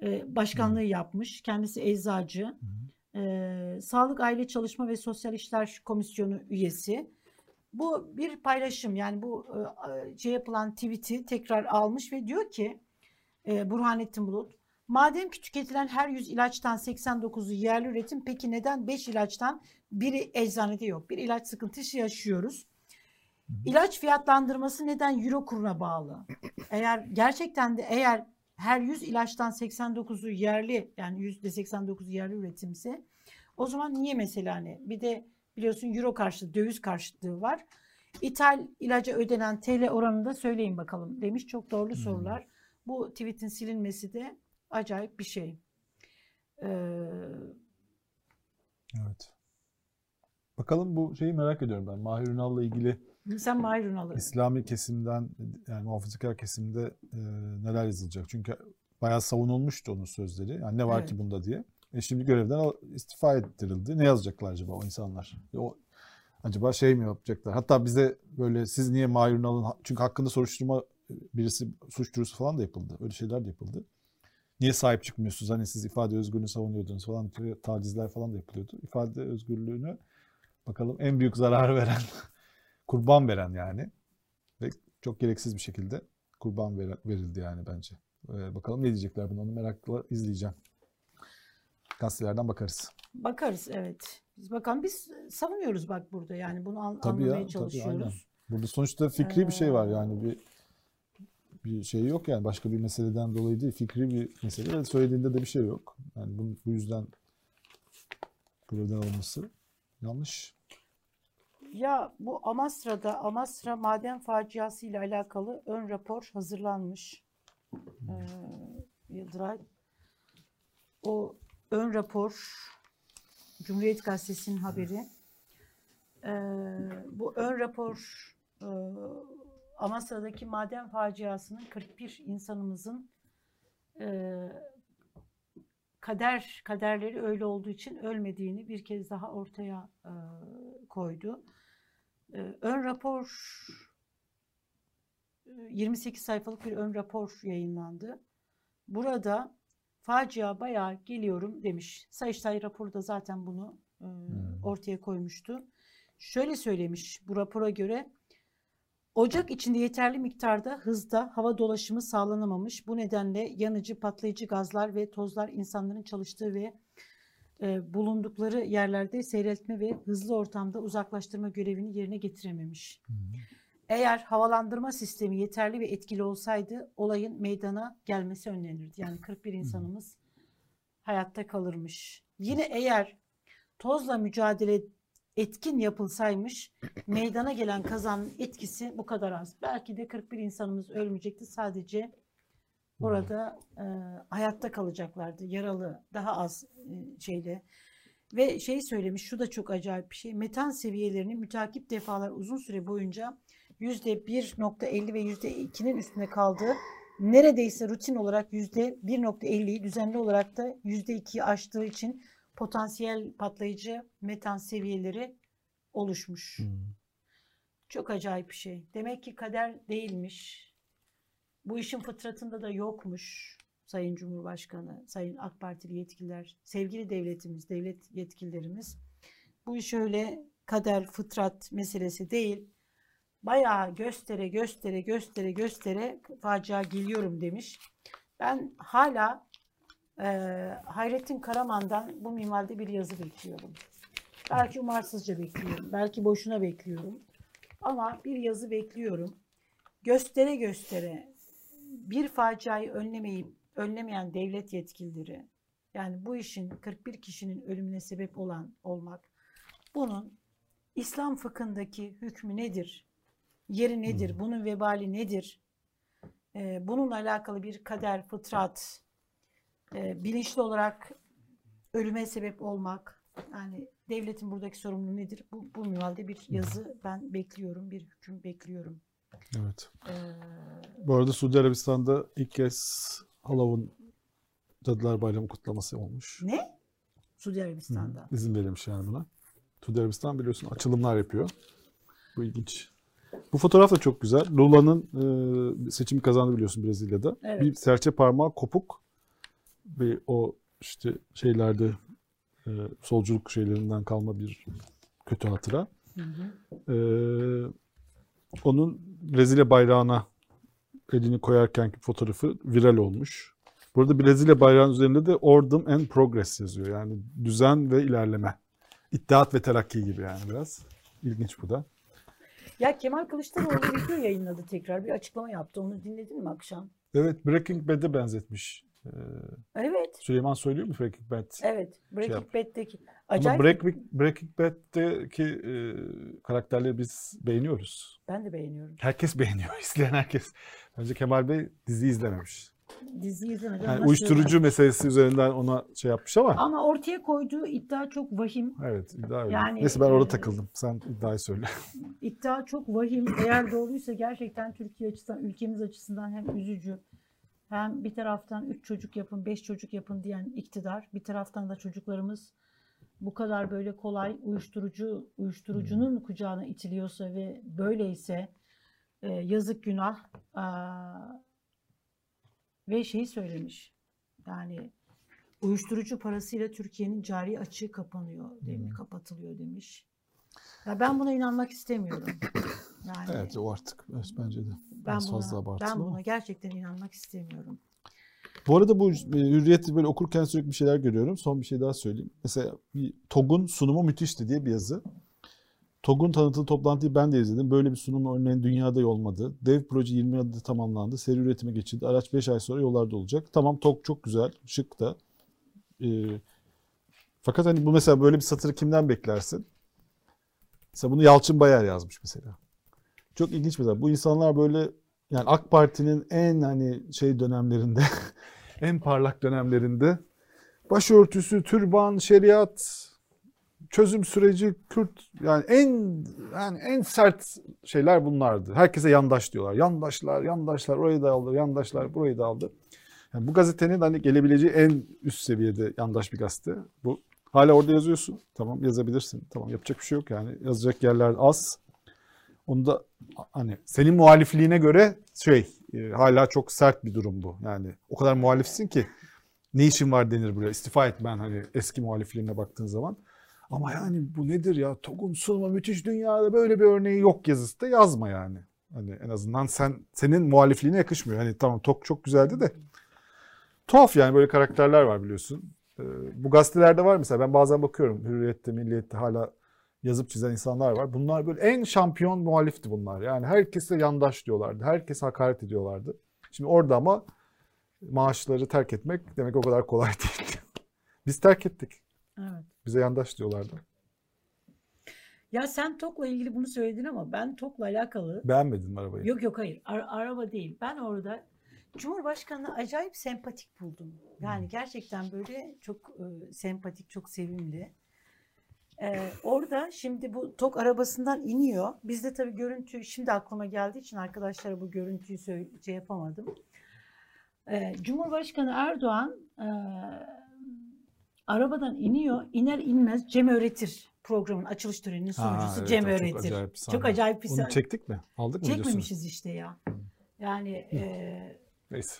e, başkanlığı yapmış. Kendisi eczacı. E, Sağlık Aile Çalışma ve Sosyal İşler Komisyonu üyesi. Bu bir paylaşım yani bu e, şey yapılan tweet'i tekrar almış ve diyor ki e, Burhanettin Bulut Madem ki tüketilen her 100 ilaçtan 89'u yerli üretim peki neden 5 ilaçtan biri eczanede yok? Bir ilaç sıkıntısı yaşıyoruz. İlaç fiyatlandırması neden euro kuruna bağlı? Eğer gerçekten de eğer her 100 ilaçtan 89'u yerli yani %89'u yerli üretimse o zaman niye mesela hani bir de biliyorsun euro karşılığı döviz karşılığı var. İthal ilaca ödenen TL oranını da söyleyin bakalım demiş. Çok doğru sorular. Bu tweetin silinmesi de acayip bir şey. Ee, Evet. Bakalım bu şeyi merak ediyorum ben. Mahir Ünal'la ilgili sen Mahir Ünal'ı İslami kesimden yani muhafazakar kesimde e, neler yazılacak? Çünkü bayağı savunulmuştu onun sözleri. Yani ne var Evet. ki bunda diye. E şimdi görevden istifa ettirildi. Ne yazacaklar acaba o insanlar? E O acaba şey mi yapacaklar? Hatta bize böyle siz niye Mahir Ünal'ın çünkü hakkında soruşturma e, birisi suç duyurusu falan da yapıldı. Öyle şeyler de yapıldı. Niye sahip çıkmıyorsunuz? Hani siz ifade özgürlüğünü savunuyordunuz falan. Tacizler falan da yapılıyordu. İfade özgürlüğünü bakalım en büyük zarar veren <laughs> kurban veren yani ve çok gereksiz bir şekilde kurban ver- verildi yani bence. Ee, bakalım ne diyecekler bunu onu merakla izleyeceğim. Gazetelerden bakarız. bakarız evet. Biz bakalım biz savunuyoruz bak burada yani bunu an- Tabii ya, anlamaya tabii, çalışıyoruz. aynen. Burada sonuçta fikri bir şey var Ee, yani bir bir şey yok yani başka bir meseleden dolayı değil fikri bir mesele ve söylediğinde de bir şey yok. Yani bunun bu yüzden görevden alınması yanlış. Ya bu Amasra'da Amasra maden faciası ile alakalı ön rapor hazırlanmış. Ee, Yıldıray. O ön rapor Cumhuriyet Gazetesi'nin haberi. Ee, bu ön rapor e, Amasra'daki maden faciasının 41 insanımızın e, kader kaderleri öyle olduğu için ölmediğini bir kez daha ortaya e, koydu. E, ön rapor e, 28 sayfalık bir ön rapor yayınlandı. Burada facia bayağı geliyorum demiş. Sayıştay raporu da zaten bunu e, ortaya koymuştu. Şöyle söylemiş bu rapora göre Ocak içinde yeterli miktarda hızda hava dolaşımı sağlanamamış. Bu nedenle yanıcı, patlayıcı gazlar ve tozlar insanların çalıştığı ve e, bulundukları yerlerde seyretme ve hızlı ortamda uzaklaştırma görevini yerine getirememiş. Eğer havalandırma sistemi yeterli ve etkili olsaydı olayın meydana gelmesi önlenirdi. Yani 41 insanımız hayatta kalırmış. Yine eğer tozla mücadele etkin yapılsaymış meydana gelen kazanın etkisi bu kadar az. Belki de 41 insanımız ölmeyecekti sadece orada e, hayatta kalacaklardı yaralı daha az e, şeyde. Ve şey söylemiş şu da çok acayip bir şey metan seviyelerini mütakip defalar uzun süre boyunca %1.50 ve %2'nin üstünde kaldığı neredeyse rutin olarak %1.50'yi düzenli olarak da %2'yi aştığı için potansiyel patlayıcı metan seviyeleri oluşmuş. Hmm. Çok acayip bir şey. Demek ki kader değilmiş. Bu işin fıtratında da yokmuş. Sayın Cumhurbaşkanı, Sayın AK Partili yetkililer, sevgili devletimiz, devlet yetkililerimiz. Bu iş öyle kader, fıtrat meselesi değil. Bayağı göstere göstere göstere göstere facia geliyorum demiş. Ben hala e, Hayrettin Karaman'dan bu minvalde bir yazı bekliyorum. Belki umarsızca bekliyorum. Belki boşuna bekliyorum. Ama bir yazı bekliyorum. Göstere göstere bir faciayı önlemeyip önlemeyen devlet yetkilileri yani bu işin 41 kişinin ölümüne sebep olan olmak bunun İslam fıkhındaki hükmü nedir? Yeri nedir? Hmm. Bunun vebali nedir? Ee, bununla alakalı bir kader, fıtrat, e, bilinçli olarak ölüme sebep olmak. Yani devletin buradaki sorumluluğu nedir? Bu, bu minvalde bir yazı ben bekliyorum, bir hüküm bekliyorum. Evet. Ee, Bu arada Suudi Arabistan'da ilk kez Halav'ın Cadılar Bayramı kutlaması olmuş. ne? Suudi Hı, Arabistan'da. İzin verilmiş yani buna. Suudi Arabistan biliyorsun açılımlar yapıyor. Bu ilginç. Bu fotoğraf da çok güzel. Lula'nın e, seçimi kazandı biliyorsun Brezilya'da. Evet. Bir serçe parmağı kopuk ve o işte şeylerde e, solculuk şeylerinden kalma bir kötü hatıra. Hı hı. Ee, onun Brezilya bayrağına elini koyarkenki fotoğrafı viral olmuş. Burada Brezilya bayrağının üzerinde de Ordem and Progress yazıyor. Yani düzen ve ilerleme. İttihat ve terakki gibi yani biraz. İlginç bu da. Ya Kemal Kılıçdaroğlu video yayınladı tekrar. Bir açıklama yaptı. Onu dinledin mi akşam? Evet Breaking Bad'e benzetmiş. Ee, Evet. Süleyman söylüyor mu Breaking Bad? Evet. Breaking yap. Bad'deki. Şey Ama Acayip. Breaking, Breaking Bad'deki e, karakterleri biz beğeniyoruz. Ben de beğeniyorum. Herkes <laughs> beğeniyor. izleyen herkes. Bence Kemal Bey dizi izlememiş. Diziyi izlemedim. Yani uyuşturucu söyleyeyim. meselesi üzerinden ona şey yapmış ama. Ama ortaya koyduğu iddia çok vahim. Evet iddia öyle. Yani, Neyse ben orada e, takıldım. Sen iddiayı söyle. <laughs> İddia çok vahim. Eğer doğruysa gerçekten Türkiye açısından, ülkemiz açısından hem üzücü hem bir taraftan 3 çocuk yapın, 5 çocuk yapın diyen iktidar, bir taraftan da çocuklarımız bu kadar böyle kolay uyuşturucu uyuşturucunun kucağına itiliyorsa ve böyleyse e, yazık günah aa, ve şeyi söylemiş. Yani uyuşturucu parasıyla Türkiye'nin cari açığı kapanıyor demiş, kapatılıyor demiş. Ya ben buna inanmak istemiyorum. <coughs> Yani Evet o artık bence de. ben fazla abartılı ben buna gerçekten inanmak istemiyorum. Bu arada bu e, Hürriyet'i böyle okurken sürekli bir şeyler görüyorum. Son bir şey daha söyleyeyim. Mesela bir TOG'un sunumu müthişti diye bir yazı. TOG'un tanıtılı toplantıyı ben de izledim. Böyle bir sunum örneğin dünyada olmadı. Dev proje 20 yılda tamamlandı. Seri üretime geçildi. Araç 5 ay sonra yollarda olacak. Tamam TOG çok güzel, şık da. Ee, fakat hani bu mesela böyle bir satırı kimden beklersin? Mesela bunu Yalçın Bayar yazmış mesela. Çok ilginç mesela. Bu insanlar böyle yani AK Parti'nin en hani şey dönemlerinde, <laughs> en parlak dönemlerinde başörtüsü, türban, şeriat, çözüm süreci, Kürt yani en yani en sert şeyler bunlardı. Herkese yandaş diyorlar. Yandaşlar, yandaşlar orayı da aldı, yandaşlar burayı da aldı. Yani bu gazetenin hani gelebileceği en üst seviyede yandaş bir gazete. Bu hala orada yazıyorsun. Tamam yazabilirsin. Tamam yapacak bir şey yok yani. Yazacak yerler az. Onu da hani senin muhalifliğine göre şey e, hala çok sert bir durum bu. Yani o kadar muhalifsin ki ne işin var denir buraya. İstifa et ben hani eski muhalifliğine baktığın zaman. Ama yani bu nedir ya? TOG'un sunumu müthiş dünyada böyle bir örneği yok yazısı da yazma yani. Hani en azından sen senin muhalifliğine yakışmıyor. Hani tamam TOG çok güzeldi de tuhaf yani böyle karakterler var biliyorsun. Ee, bu gazetelerde var mesela ben bazen bakıyorum Hürriyet'te, Milliyet'te hala yazıp çizen insanlar var. Bunlar böyle en şampiyon muhalifti bunlar. Yani herkese yandaş diyorlardı. Herkese hakaret ediyorlardı. Şimdi orada ama maaşları terk etmek demek o kadar kolay <laughs> değil. Biz terk ettik. Evet. Bize yandaş diyorlardı. Ya sen TOK'la ilgili bunu söyledin ama ben TOK'la alakalı Beğenmedin mi arabayı? Yok yok hayır. Ara- araba değil. Ben orada Cumhurbaşkanı'nı acayip sempatik buldum. Yani gerçekten böyle çok e, sempatik, çok sevimli. Ee, orada şimdi bu TOK arabasından iniyor. Bizde tabii görüntü şimdi aklıma geldiği için arkadaşlara bu görüntüyü şey yapamadım. Ee, Cumhurbaşkanı Erdoğan e, arabadan iniyor. iner inmez Cem Öğretir programın açılış töreninin sunucusu evet, Cem o çok Öğretir. acayip bir Çok sahne. acayip bir Onu sahne. çektik mi? Aldık mı? Çekmemişiz işte ya. Yani e, Neyse.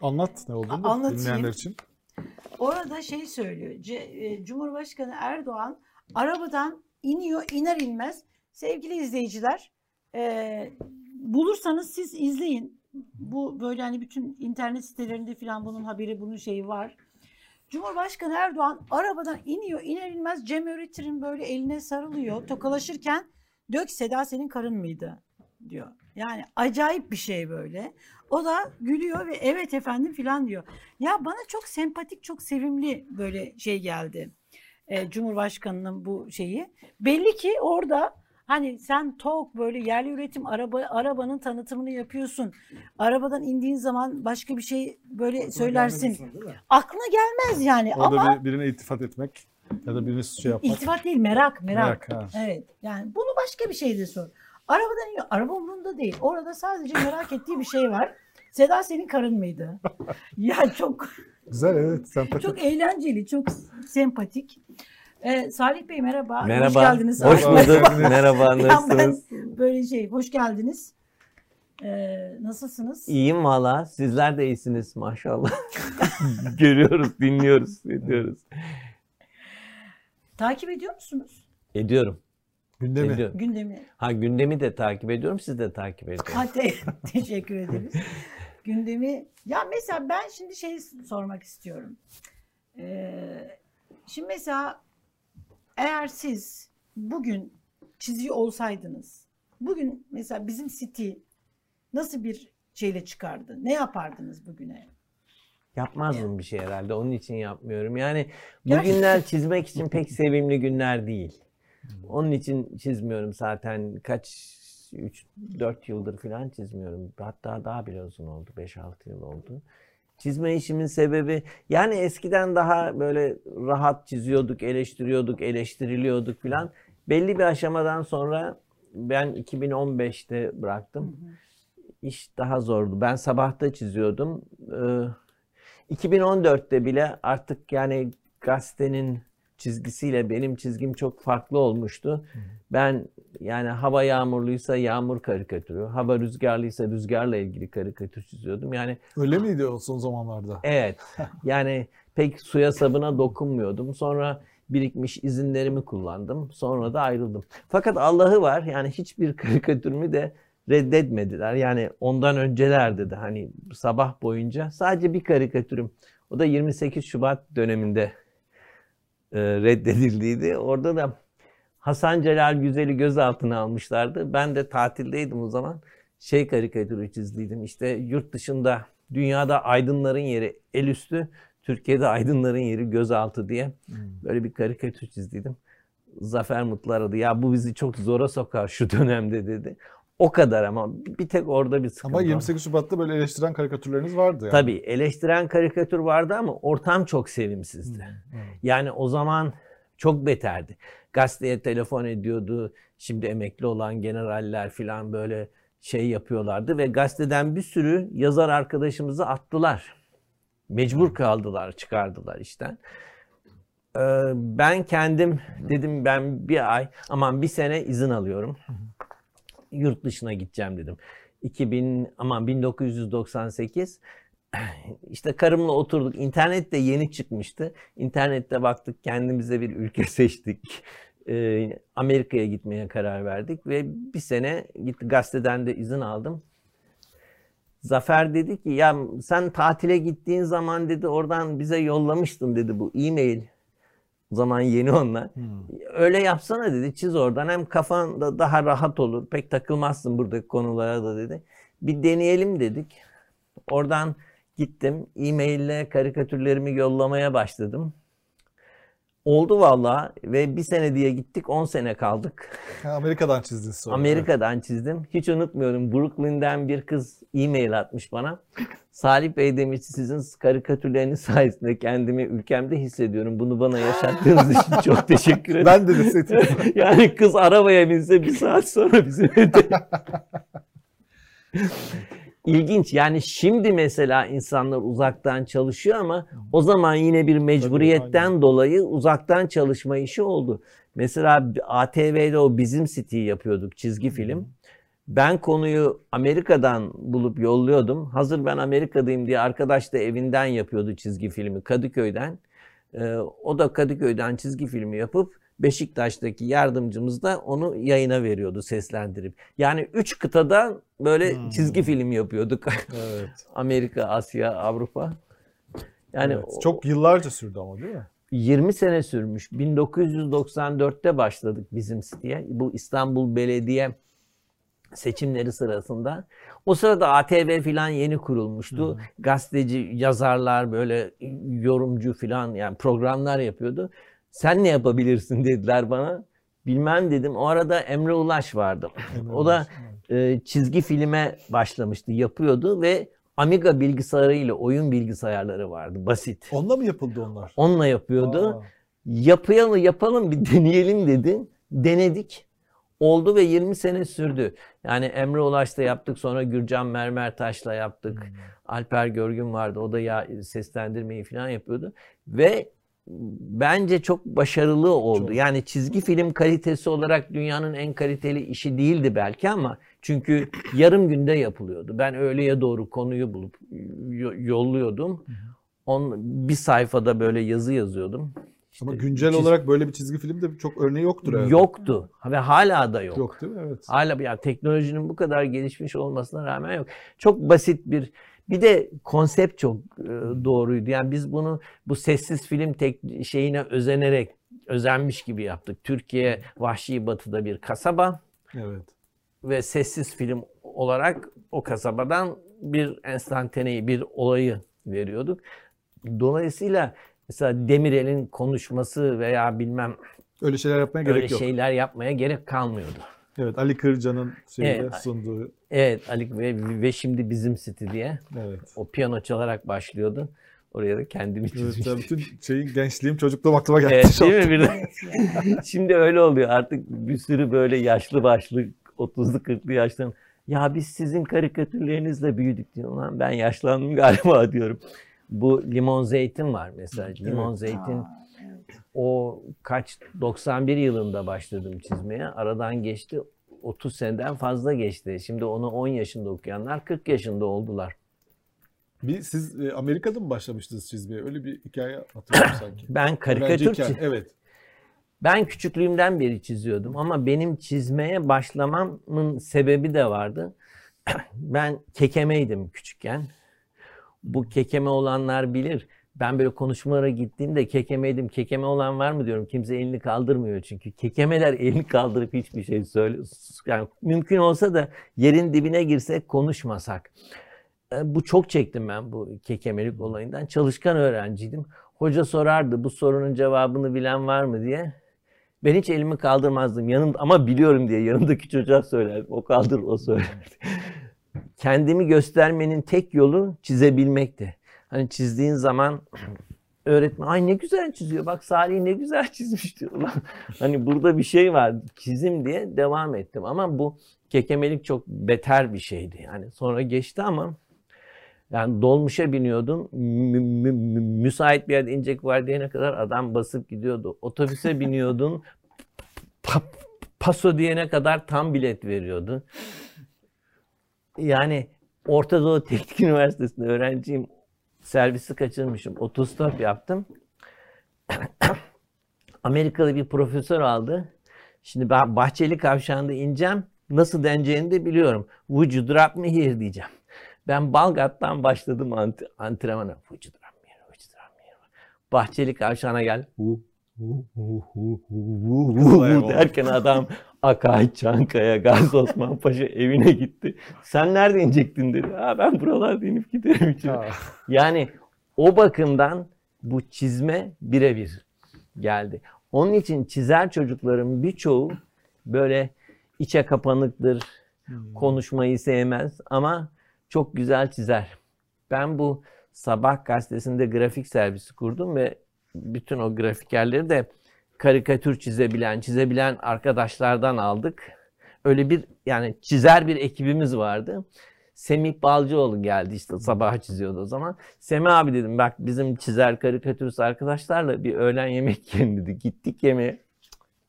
Anlat ne olduğunu anlatayım. için. orada şey söylüyor. E, Cumhurbaşkanı Erdoğan arabadan iniyor iner inmez. Sevgili izleyiciler e, bulursanız siz izleyin. Bu böyle hani bütün internet sitelerinde falan bunun haberi bunun şeyi var. Cumhurbaşkanı Erdoğan arabadan iniyor iner inmez Cem Öğretir'in böyle eline sarılıyor tokalaşırken dök Seda senin karın mıydı diyor. Yani acayip bir şey böyle. O da gülüyor ve evet efendim filan diyor. Ya bana çok sempatik, çok sevimli böyle şey geldi. Ee, Cumhurbaşkanının bu şeyi. Belli ki orada hani sen TOK böyle yerli üretim araba arabanın tanıtımını yapıyorsun. Arabadan indiğin zaman başka bir şey böyle söylersin. Aklına gelmez yani Orada ama bir, birine iltifat etmek ya da birine şey yapmak. iltifat değil merak merak. Merak, ha. Evet yani bunu başka bir şey de sor. Arabadan iniyor. Araba umurunda değil. Orada sadece merak ettiği bir şey var. Seda senin karın mıydı? <laughs> ya çok Güzel evet. Sempatik. çok eğlenceli, çok sempatik. Ee, Salih Bey merhaba. Merhaba. Hoş geldiniz. Hoş Merhaba. bulduk. Merhaba, <laughs> Ya ben nasılsınız? böyle şey, hoş geldiniz. Ee, nasılsınız? İyiyim valla. Sizler de iyisiniz maşallah. <laughs> Görüyoruz, dinliyoruz, ediyoruz. Takip ediyor musunuz Ediyorum, Gündemi. ediyorum. gündemi? Ha gündemi de takip ediyorum, siz de takip ediyorsunuz. Hadi teşekkür ederiz. Gündemi ya mesela ben şimdi şey sormak istiyorum. Ee, şimdi mesela eğer siz bugün çiziyor olsaydınız bugün mesela bizim City nasıl bir şeyle çıkardı? Ne yapardınız bugüne? Yapmazdım bir şey herhalde, onun için yapmıyorum. Yani bu Gerçekten. günler <laughs> çizmek için pek sevimli günler değil. Onun için çizmiyorum zaten. Kaç, 3-4 yıldır falan çizmiyorum. Hatta daha bile uzun oldu, 5-6 yıl oldu. Çizme işimin sebebi yani eskiden daha böyle rahat çiziyorduk, eleştiriyorduk, eleştiriliyorduk falan. Belli bir aşamadan sonra ben 2015'te bıraktım. İş daha zordu. Ben sabahta çiziyordum. Ee, 2014'te bile artık yani gazetenin çizgisiyle benim çizgim çok farklı olmuştu. Ben yani hava yağmurluysa yağmur karikatürü, hava rüzgarlıysa rüzgarla ilgili karikatür çiziyordum. Yani Öyle miydi o son zamanlarda? Evet. <laughs> Yani pek suya sabına dokunmuyordum. Sonra birikmiş izinlerimi kullandım. Sonra da ayrıldım. Fakat Allah'ı var. Yani hiçbir <laughs> karikatürümü de reddetmediler. Yani ondan öncelerde de hani sabah boyunca sadece bir karikatürüm. O da 28 Şubat döneminde e, reddedildiydi. Orada da Hasan Celal Güzel'i gözaltına almışlardı. Ben de tatildeydim o zaman. Şey karikatürü çizdiydim. İşte yurt dışında dünyada aydınların yeri el üstü, Türkiye'de aydınların yeri gözaltı diye böyle bir karikatür çizdiydim. Zafer Mutlu aradı. Ya bu bizi çok zora sokar şu dönemde dedi. O kadar ama bir tek orada bir sıkıntı. Ama var. 28 Şubat'ta böyle eleştiren karikatürleriniz vardı yani. Tabii eleştiren karikatür vardı ama ortam çok sevimsizdi. Evet. Yani o zaman çok beterdi. Gazeteye telefon ediyordu. Şimdi emekli olan generaller falan böyle şey yapıyorlardı ve gazeteden bir sürü yazar arkadaşımızı attılar. Mecbur kaldılar, çıkardılar işten. Ee, ben kendim dedim ben bir ay aman bir sene izin alıyorum. Yurt dışına gideceğim dedim. 2000 aman 1998 <clears throat> işte karımla oturduk. İnternet de yeni çıkmıştı. İnternette baktık kendimize bir ülke <laughs> seçtik. Ee, Amerika'ya gitmeye karar verdik ve bir sene gitti gazeteden de izin aldım. Zafer dedi ki ya sen tatile gittiğin zaman dedi oradan bize yollamıştın dedi bu e-mail. O zaman yeni onlar. Öyle yapsana dedi çiz oradan hem kafan da daha rahat olur. Pek takılmazsın buradaki konulara da dedi. Bir deneyelim dedik. Oradan gittim e-maille karikatürlerimi yollamaya başladım. Oldu valla ve bir sene diye gittik 10 sene kaldık. <laughs> Amerika'dan çizdin sonra. Amerika'dan çizdim. Hiç unutmuyorum. Brooklyn'den bir kız e-mail atmış bana. Salih Bey demiş sizin karikatürleriniz <laughs> sayesinde kendimi ülkemde hissediyorum. Bunu bana yaşattığınız <laughs> için çok teşekkür ederim. Ben de deseydim. yani kız arabaya binse bir saat sonra bizim. İlginç. Yani şimdi mesela insanlar uzaktan çalışıyor ama o zaman yine bir mecburiyetten dolayı uzaktan çalışma işi oldu. Mesela ATV'de o bizim City'yi yapıyorduk çizgi film. Ben konuyu Amerika'dan bulup yolluyordum. Hazır ben Amerika'dayım diye arkadaş da evinden yapıyordu çizgi filmi Kadıköy'den. Ee, o da Kadıköy'den çizgi filmi yapıp Beşiktaş'taki yardımcımız da onu yayına veriyordu seslendirip. Yani üç kıtada böyle Hmm. çizgi film yapıyorduk. evet. <laughs> Amerika, Asya, Avrupa. Yani evet. o- Çok yıllarca sürdü ama değil mi? 20 sene sürmüş. 1994'te başladık bizim siteye. Bu İstanbul Belediye seçimleri sırasında. O sırada ATV filan yeni kurulmuştu. Gazeteci, yazarlar böyle yorumcu filan yani programlar yapıyordu. Sen ne yapabilirsin <laughs> dediler bana. Bilmem dedim. O arada Emre Ulaş vardı. <laughs> o da e, çizgi filme başlamıştı, yapıyordu ve Amiga bilgisayarıyla oyun bilgisayarları vardı. Basit. Onunla mı yapıldı onlar? Onunla yapıyordu. Aa, Yapalım yapalım bir deneyelim dedi. Denedik. Oldu ve 20 sene sürdü. Yani Emre Ulaş'ta yaptık sonra Gürcan Mermertaş'la yaptık. Alper Görgün vardı. O da ya seslendirmeyi falan yapıyordu. Ve bence çok başarılı oldu. Çok. Yani çizgi film kalitesi olarak dünyanın en kaliteli işi değildi belki ama çünkü yarım günde yapılıyordu. Ben öğleye doğru konuyu bulup yo- yolluyordum. On, bir sayfada böyle yazı yazıyordum. Ama İşte güncel çiz- olarak böyle bir çizgi film de çok örneği yoktur herhalde. Yoktu ve hala da yok. Yok değil mi? Evet. Hala yani teknolojinin bu kadar gelişmiş olmasına rağmen yok. Çok basit bir bir de konsept çok e, doğruydu. Yani biz bunu bu sessiz film tek şeyine özenerek özenmiş gibi yaptık. Türkiye Vahşi Batı'da bir kasaba Evet. ve sessiz film olarak o kasabadan bir enstantaneyi, bir olayı veriyorduk. Dolayısıyla mesela Demirel'in konuşması veya bilmem Öyle şeyler yapmaya öyle gerek yok. şeyler yapmaya gerek kalmıyordu. Evet. Ali Kırca'nın şeyde Evet. sunduğu. Evet Ali ve, ve şimdi bizim City diye Evet. o piyano çalarak başlıyordu. Oraya da kendimi Evet, çizmiştim. ya bütün şeyin gençliğim, çocukluğum aklıma geldi. Evet değil mi birden? <laughs> şimdi öyle oluyor artık bir sürü böyle yaşlı başlı 30'lu 40'lı yaşların ya biz sizin karikatürlerinizle büyüdük diyor. Lan ben yaşlandım galiba <laughs> diyorum. Bu limon zeytin var mesela. Limon Evet. zeytin Aa, evet. O kaç 91 yılında başladım çizmeye. Aradan geçti 30 seneden fazla geçti. Şimdi onu 10 yaşında okuyanlar 40 yaşında oldular. Bir, siz e, Amerika'da mı başlamıştınız çizmeye? Öyle bir hikaye hatırlıyorum <clears throat> sanki. Ben karikatür Öğrenciyken, çi- Evet. ben küçüklüğümden beri çiziyordum ama benim çizmeye başlamamın sebebi de vardı. <clears throat> Ben kekemeydim küçükken. Bu kekeme olanlar bilir. Ben böyle konuşmalara gittiğimde kekemeydim. Kekeme olan var mı diyorum. Kimse elini kaldırmıyor çünkü. Kekemeler elini kaldırıp hiçbir şey söyle. Yani mümkün olsa da yerin dibine girsek konuşmasak. E, Bu çok çektim ben bu kekemelik olayından. Çalışkan öğrenciydim. Hoca sorardı bu sorunun cevabını bilen var mı diye. Ben hiç elimi kaldırmazdım. Yanım ama biliyorum diye yanımdaki çocuğa söylerdim. O kaldır, o söyler. Kendimi göstermenin tek yolu çizebilmekti. Hani çizdiğin zaman <clears throat> öğretmen ay ne güzel çiziyor. Bak Salih ne güzel <laughs> çizmiş diyor. Ulan hani burada bir şey var. Çizim diye devam ettim. Ama bu kekemelik çok beter bir şeydi. Yani sonra geçti ama yani dolmuşa biniyordun. mü- mü- mü- müsait bir yerde inecek var diyene kadar adam basıp gidiyordu. Otobüse biniyordun. <laughs> pa- paso diyene kadar tam bilet veriyordu. Yani Orta Doğu Teknik <laughs> Üniversitesi'nde öğrenciyim. Servisi kaçırmışım. Otostop yaptım. <coughs> Amerikalı bir profesör aldı. Şimdi ben Bahçeli Kavşağı'nda ineceğim. Nasıl deneceğini de biliyorum. Would you drop me here diyeceğim. Ben Balgat'tan başladım ant- antrenmana. Would you drop me here? Would you drop me here? Bahçeli Kavşağı'na gel. Hu, hu, hu, hu, hu, hu, hu, derken adam Akay, Çankaya, Gazi Osman Paşa <laughs> evine gitti. Sen nerede inecektin dedi. Ha, ben buralarda inip giderim <laughs> için. Yani o bakımdan bu çizme birebir. geldi. Onun için çizer çocukların birçoğu böyle içe kapanıktır, konuşmayı sevmez ama çok güzel çizer. Ben bu Sabah gazetesinde grafik servisi kurdum ve bütün o grafikerleri de karikatür çizebilen, çizebilen arkadaşlardan aldık. Öyle bir yani çizer bir ekibimiz vardı. Semih Balcıoğlu geldi işte sabah çiziyordu o zaman. Semih abi dedim bak bizim çizer karikatürist arkadaşlarla bir öğlen yemek yiyelim dedi. Gittik yemeğe.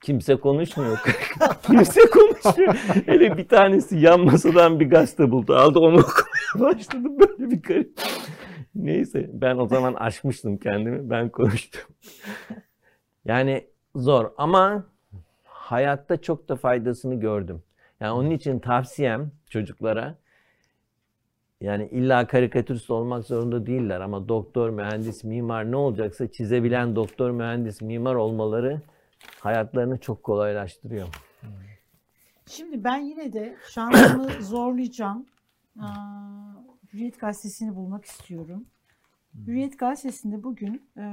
Kimse konuşmuyor. <laughs> Kimse konuşmuyor. Hele bir tanesi yan masadan bir gazete buldu. Aldı onu okumaya başladı. Böyle bir garip. Neyse ben o zaman aşmıştım kendimi. Ben konuştum. Yani zor ama hayatta çok da faydasını gördüm. Yani onun için tavsiyem çocuklara yani illa karikatürist olmak zorunda değiller ama doktor, mühendis, mimar ne olacaksa çizebilen doktor, mühendis, mimar olmaları hayatlarını çok kolaylaştırıyor. Şimdi ben yine de şansımı <coughs> zorlayacağım. Aa, Hürriyet Gazetesi'ni bulmak istiyorum. Hürriyet Gazetesi'nde bugün e,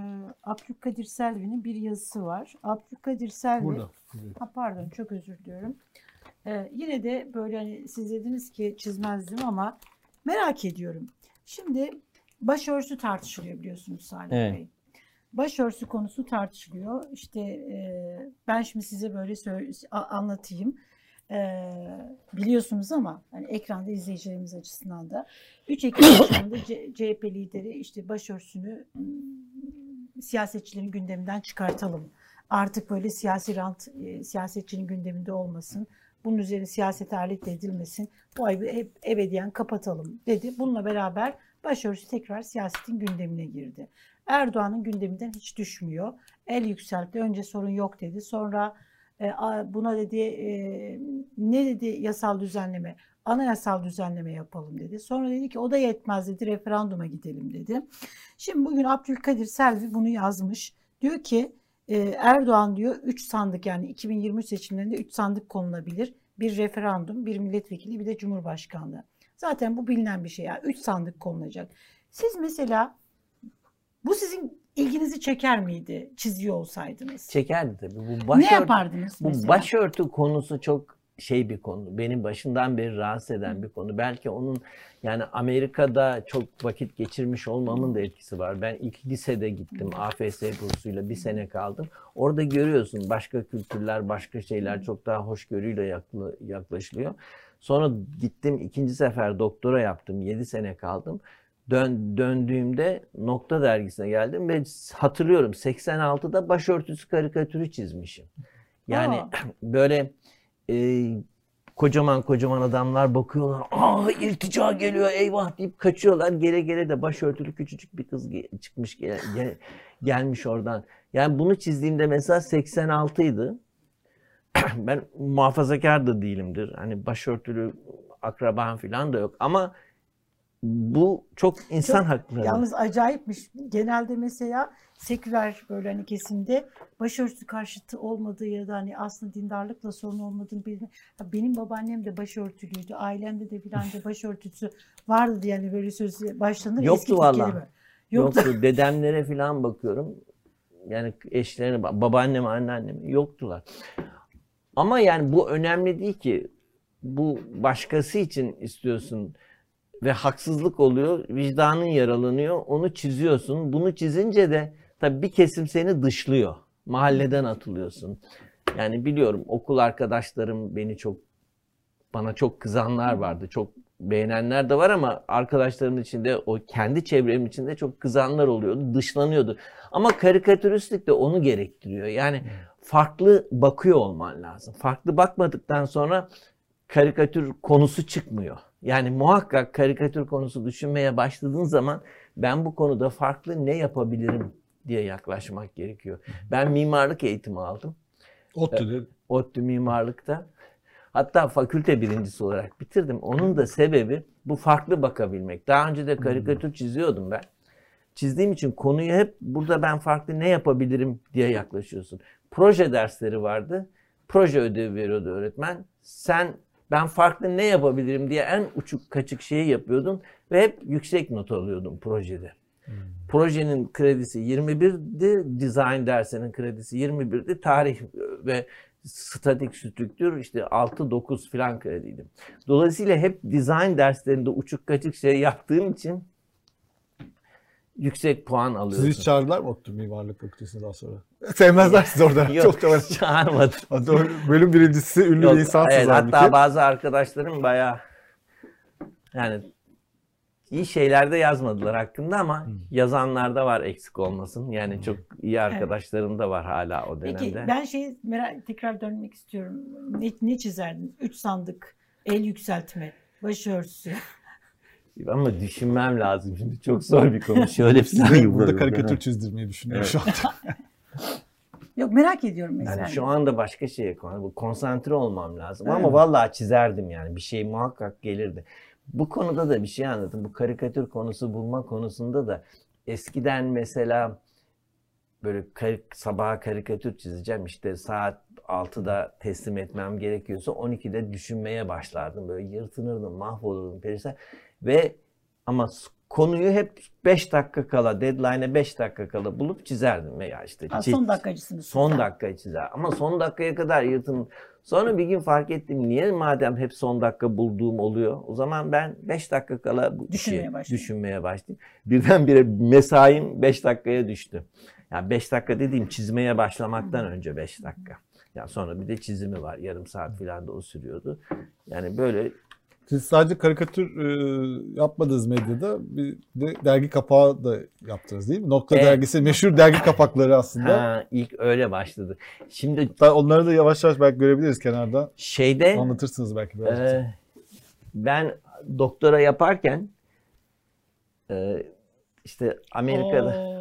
Abdülkadir Selvi'nin bir yazısı var. Abdülkadir Selvi, Burada. ha pardon çok özür diliyorum. E, yine de böyle hani siz dediniz ki çizmezdim ama merak ediyorum. Şimdi başörtüsü tartışılıyor biliyorsunuz Salih Evet. Bey. Başörtüsü konusu tartışılıyor. İşte e, ben şimdi size böyle anlatayım. E, biliyorsunuz ama hani ekranda izleyicilerimiz açısından da 3 Ekim CHP lideri işte başörtüsünü siyasetçilerin gündeminden çıkartalım. Artık böyle siyasi rant e, siyasetçinin gündeminde olmasın. Bunun üzerine siyasete alet edilmesin. Bu ayı hep ebediyen kapatalım dedi. Bununla beraber başörtüsü tekrar siyasetin gündemine girdi. Erdoğan'ın gündeminden hiç düşmüyor. El yükseltti. Önce sorun yok dedi. Sonra buna dedi e, ne dedi yasal düzenleme? Anayasal düzenleme yapalım dedi. Sonra dedi ki o da yetmez dedi. Referanduma gidelim dedi. Şimdi bugün Abdülkadir Selvi bunu yazmış. Diyor ki e, Erdoğan diyor 3 sandık yani 2023 seçimlerinde 3 sandık konulabilir. Bir referandum, bir milletvekili, bir de cumhurbaşkanlığı. Zaten bu bilinen bir şey. Yani 3 sandık konulacak. Siz mesela bu sizin ilginizi çeker miydi çiziyor olsaydınız? Çekerdi tabii. Bu ne başörtü, yapardınız bu mesela? başörtü konusu çok şey bir konu. Benim başından beri rahatsız eden bir konu. Belki onun yani Amerika'da çok vakit geçirmiş olmamın da etkisi var. Ben ilk lisede gittim. AFS kursuyla bir sene kaldım. Orada görüyorsun başka kültürler, başka şeyler çok daha hoşgörüyle yakla- yaklaşılıyor. Sonra gittim ikinci sefer doktora yaptım. 7 sene kaldım. Dön, döndüğümde Nokta dergisine geldim ve hatırlıyorum 86'da başörtüsü karikatürü çizmişim. Yani Aa. <clears throat> böyle e, kocaman kocaman adamlar bakıyorlar. Aa iltica geliyor eyvah deyip kaçıyorlar. Gele gele de başörtülü küçücük bir kız ge- çıkmış gel- gel- gelmiş oradan. Yani bunu çizdiğimde mesela 86 idi. <clears throat> ben muhafazakar da değilimdir. Hani başörtülü akraban falan da yok ama bu çok insan Çok- hakları. Yalnız acayipmiş. Genelde mesela seküler böyle hani kesimde başörtüsü karşıtı olmadığı ya da hani aslında dindarlıkla sorun olmadığını bilme. Benim babaannem de başörtülüydü. Ailemde de filanca başörtüsü vardı diye yani böyle söz başlanır. Yoktu valla. Yoktu. Yoktu. <laughs> Dedemlere falan bakıyorum. Yani eşlerine, ba- babaanneme, anneanneme yoktular. Ama yani bu önemli değil ki. Bu başkası için istiyorsun ve haksızlık oluyor. Vicdanın yaralanıyor. Onu çiziyorsun. Bunu çizince de tabii bir kesim seni dışlıyor. Mahalleden atılıyorsun. Yani biliyorum okul arkadaşlarım beni çok bana çok kızanlar vardı. Çok beğenenler de var ama arkadaşlarımın içinde o kendi çevremin içinde çok kızanlar oluyordu. Dışlanıyordu. Ama karikatüristlik de onu gerektiriyor. Yani farklı bakıyor olman lazım. Farklı bakmadıktan sonra karikatür konusu çıkmıyor. Yani muhakkak karikatür konusu düşünmeye başladığın zaman ben bu konuda farklı ne yapabilirim diye yaklaşmak gerekiyor. Ben mimarlık eğitimi aldım. ODTÜ'de ODTÜ mimarlıkta. Hatta fakülte birincisi olarak bitirdim. Onun da sebebi bu farklı bakabilmek. Daha önce de karikatür çiziyordum ben. Çizdiğim için konuyu hep burada ben farklı ne yapabilirim diye yaklaşıyorsun. Proje dersleri vardı. Proje ödevi veriyordu öğretmen. Sen ben farklı ne yapabilirim diye en uçuk kaçık şeyi yapıyordun ve hep yüksek not alıyordum projede. Projenin kredisi 21'di, design dersinin kredisi 21'di, tarih ve statik strüktür işte 6-9 falan krediydi. Dolayısıyla hep design derslerinde uçuk kaçık şey yaptığım için yüksek puan alıyorsun. Sizi hiç çağırdılar mı ODTÜ Mimarlık Fakültesi'ne daha sonra? <laughs> Sevmezler sizi orada. <laughs> Yok, Çok da çağırmadı. Bölüm birincisi ünlü Yok, bir insansınız evet, halbuki. hatta bazı arkadaşlarım bayağı yani iyi şeyler de yazmadılar hakkında ama Hmm. yazanlar da var eksik olmasın. Yani çok iyi arkadaşlarım da var hala o dönemde. Peki ben şey merak tekrar dönmek istiyorum. Ne, ne çizerdin? Üç sandık, el yükseltme, başörtüsü. Ama düşünmem lazım şimdi çok zor bir konu. Şöyle falan burada yuvarlıyorum. karikatür çizdirmeyi düşünüyorum şu anda. <laughs> Yok merak ediyorum mesela. Yani şu anda başka şeye konu. Bu konsantre olmam lazım. Evet. Ama vallahi çizerdim yani. Bir şey muhakkak gelirdi. Bu konuda da bir şey anladım. Bu karikatür konusu bulma konusunda da eskiden mesela böyle kar- sabaha karikatür çizeceğim. İşte saat 6'da teslim etmem gerekiyorsa 12'de düşünmeye başlardım. Böyle yırtınırdım, mahvolurdum perişan. Ve ama konuyu hep 5 dakika kala, deadline'e 5 dakika kala bulup çizerdim. Veya işte Ha, son dakikacısınız. Son dakika çizer. Ama son dakikaya kadar yırtın. Sonra bir gün fark ettim. Niye madem hep son dakika bulduğum oluyor? O zaman ben 5 dakika kala bu Düşünmeye işi başladın. düşünmeye başladım. Birdenbire mesaim 5 dakikaya düştü. Yani 5 dakika dediğim çizmeye başlamaktan önce 5 dakika. Yani sonra bir de çizimi var. Yarım saat falan da o sürüyordu. Yani böyle Siz sadece karikatür e, yapmadınız medyada. Bir de dergi kapağı da yaptınız değil mi? Nokta Evet. dergisi meşhur dergi kapakları aslında. ha, ilk öyle başladı. Şimdi Hatta onları da yavaş yavaş belki görebiliriz kenarda. şeyde Anlatırsınız belki biraz. Ee, ben doktora yaparken e, işte Amerika'da Oo.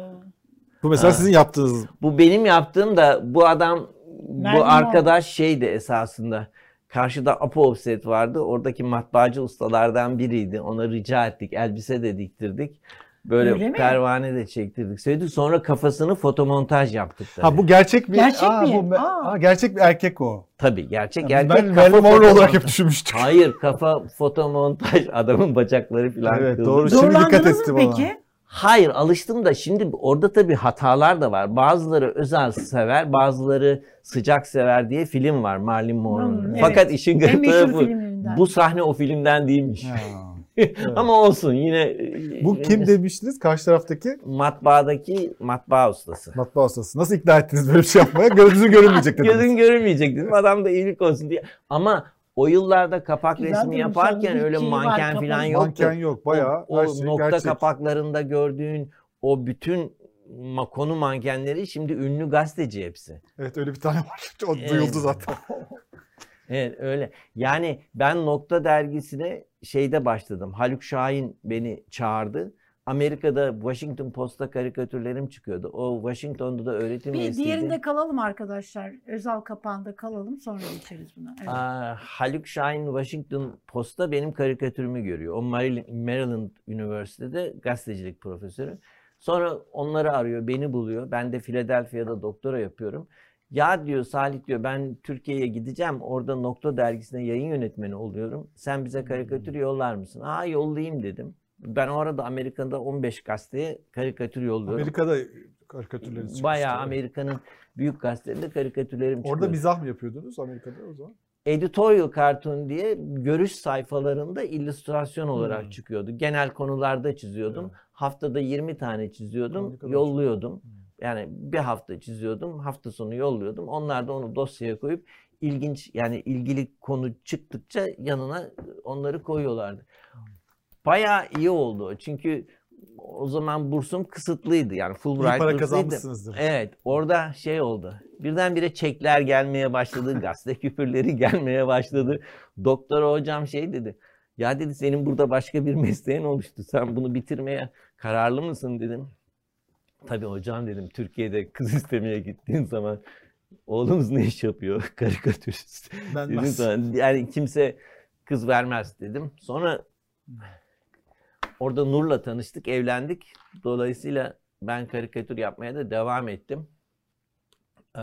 Bu mesela ha. sizin yaptığınız bu benim yaptığım da bu adam Bu arkadaş şeydi esasında karşıda Apo Offset vardı oradaki matbaacı ustalardan biriydi ona rica ettik elbise de diktirdik böyle Öyle mi? pervane de çektirdik söyledik sonra kafasını fotomontaj yaptık tabii. Ha bu gerçek bir Gerçek Aa, mi? Bu, Aa. Aa, gerçek bir erkek o. tabii gerçek Yani erkek ben kafa Marilyn Monroe olarak hep düşünmüştüm. Hayır kafa fotomontaj <laughs> adamın bacakları falan Evet, kıldı. doğru. Şimdi dikkat Zorlandınız ettim mı ona. peki? Hayır alıştım da şimdi orada tabii hatalar da var. Bazıları özel sever, bazıları sıcak sever diye film var Marilyn Monroe'nun. Evet. Fakat işin tarafı bu. Bu sahne o filmden değilmiş. Ha. <laughs> Ama olsun yine. Bu kim demiştiniz? Karşı taraftaki Matbaadaki matbaa ustası. matbaa ustası. Nasıl ikna ettiniz böyle bir şey yapmaya? Gözünüzü görünmeyecek <laughs> dediniz. Gözün görünmeyecek dedim. Adam da iyilik olsun diye. Ama o yıllarda kapak Güzel resmi durmuş yaparken öyle şey var, manken kapalı. falan yoktu. Manken yok. Bayağı o, o şey nokta gerçek. kapaklarında gördüğün o bütün konu mankenleri şimdi ünlü gazeteci hepsi. Evet öyle bir tane var. <laughs> O Evet. duyuldu zaten. <laughs> Evet öyle. Yani ben Nokta dergisine şeyde başladım. Haluk Şahin beni çağırdı. Amerika'da Washington Post'ta karikatürlerim çıkıyordu. O Washington'da da öğretim Bir üyesiydi. diğerinde kalalım arkadaşlar. Özel kapağında kalalım sonra geçeriz buna. Evet. Aa, Haluk Şahin Washington Post'ta benim karikatürümü görüyor. O Maryland, Üniversitede gazetecilik profesörü. Sonra onları arıyor, beni buluyor. Ben de Philadelphia'da doktora yapıyorum. Ya diyor Salih diyor ben Türkiye'ye gideceğim. Orada Nokta dergisine yayın yönetmeni oluyorum. Sen bize karikatür yollar mısın? Aa yollayayım dedim. Ben o arada Amerika'da 15 gazeteye karikatür yolluyorum. Amerika'da karikatürleri çıkmıştı. Bayağı. Amerika'nın büyük gazetelerinde karikatürlerim çıkıyor. Orada mizah mı yapıyordunuz Amerika'da o zaman? Editorial Cartoon diye görüş sayfalarında illüstrasyon olarak Hmm. çıkıyordu. Genel konularda çiziyordum. Evet. Haftada 20 tane çiziyordum, Ne kadar yolluyordum. Hmm. Yani bir hafta çiziyordum, hafta sonu yolluyordum. Onlar da onu dosyaya koyup ilginç yani ilgili konu çıktıkça yanına onları koyuyorlardı. Bayağı iyi oldu. Çünkü o zaman bursum kısıtlıydı. Yani İyi Fulbright para bursluydu. kazanmışsınızdır. Evet orada şey oldu. Birdenbire çekler gelmeye başladı. <laughs> gazete küpürleri gelmeye başladı. Doktora hocam şey dedi. Ya dedi senin burada başka bir mesleğin oluştu. Sen bunu bitirmeye kararlı mısın dedim. Tabii hocam dedim Türkiye'de kız istemeye gittiğin zaman oğlunuz ne iş yapıyor? <laughs> Karikatürist. Dedim Denmez. sana, yani kimse kız vermez dedim. Sonra orada Nur'la tanıştık, evlendik. Dolayısıyla ben karikatür yapmaya da devam ettim. Ee,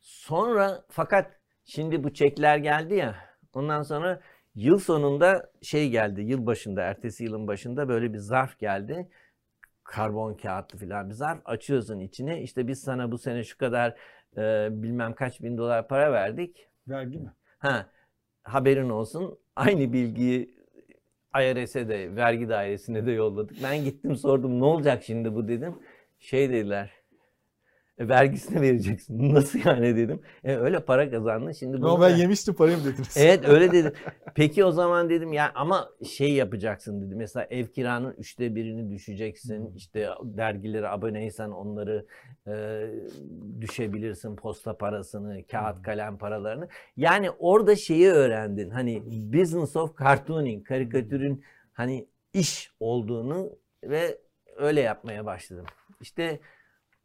sonra fakat şimdi bu çekler geldi ya. Ondan sonra yıl sonunda şey geldi. Yıl başında, ertesi yılın başında böyle bir zarf geldi. karbon kağıtlı filan bir zarf. Açıyorsun içine. İşte biz sana bu sene şu kadar e, bilmem kaç bin dolar para verdik. Vergi mi? Ha, haberin olsun. Aynı bilgiyi IRS'e de vergi dairesine de yolladık. Ben gittim sordum ne olacak şimdi bu dedim. Şey dediler. "E, vergisini vereceksin. <laughs> Nasıl yani dedim. E, öyle para kazandın. Şimdi Ama bunu ben ver." yemiştim parayı mı dediniz? <laughs> Evet öyle dedim. <laughs> Peki o zaman dedim ya ama şey yapacaksın dedi. Mesela ev kiranın üçte birini düşeceksin. İşte dergilere aboneysen onları e, düşebilirsin. Posta parasını, kağıt kalem paralarını. Yani orada şeyi öğrendin. Hani business of cartooning, karikatürün hani iş olduğunu ve öyle yapmaya başladım. İşte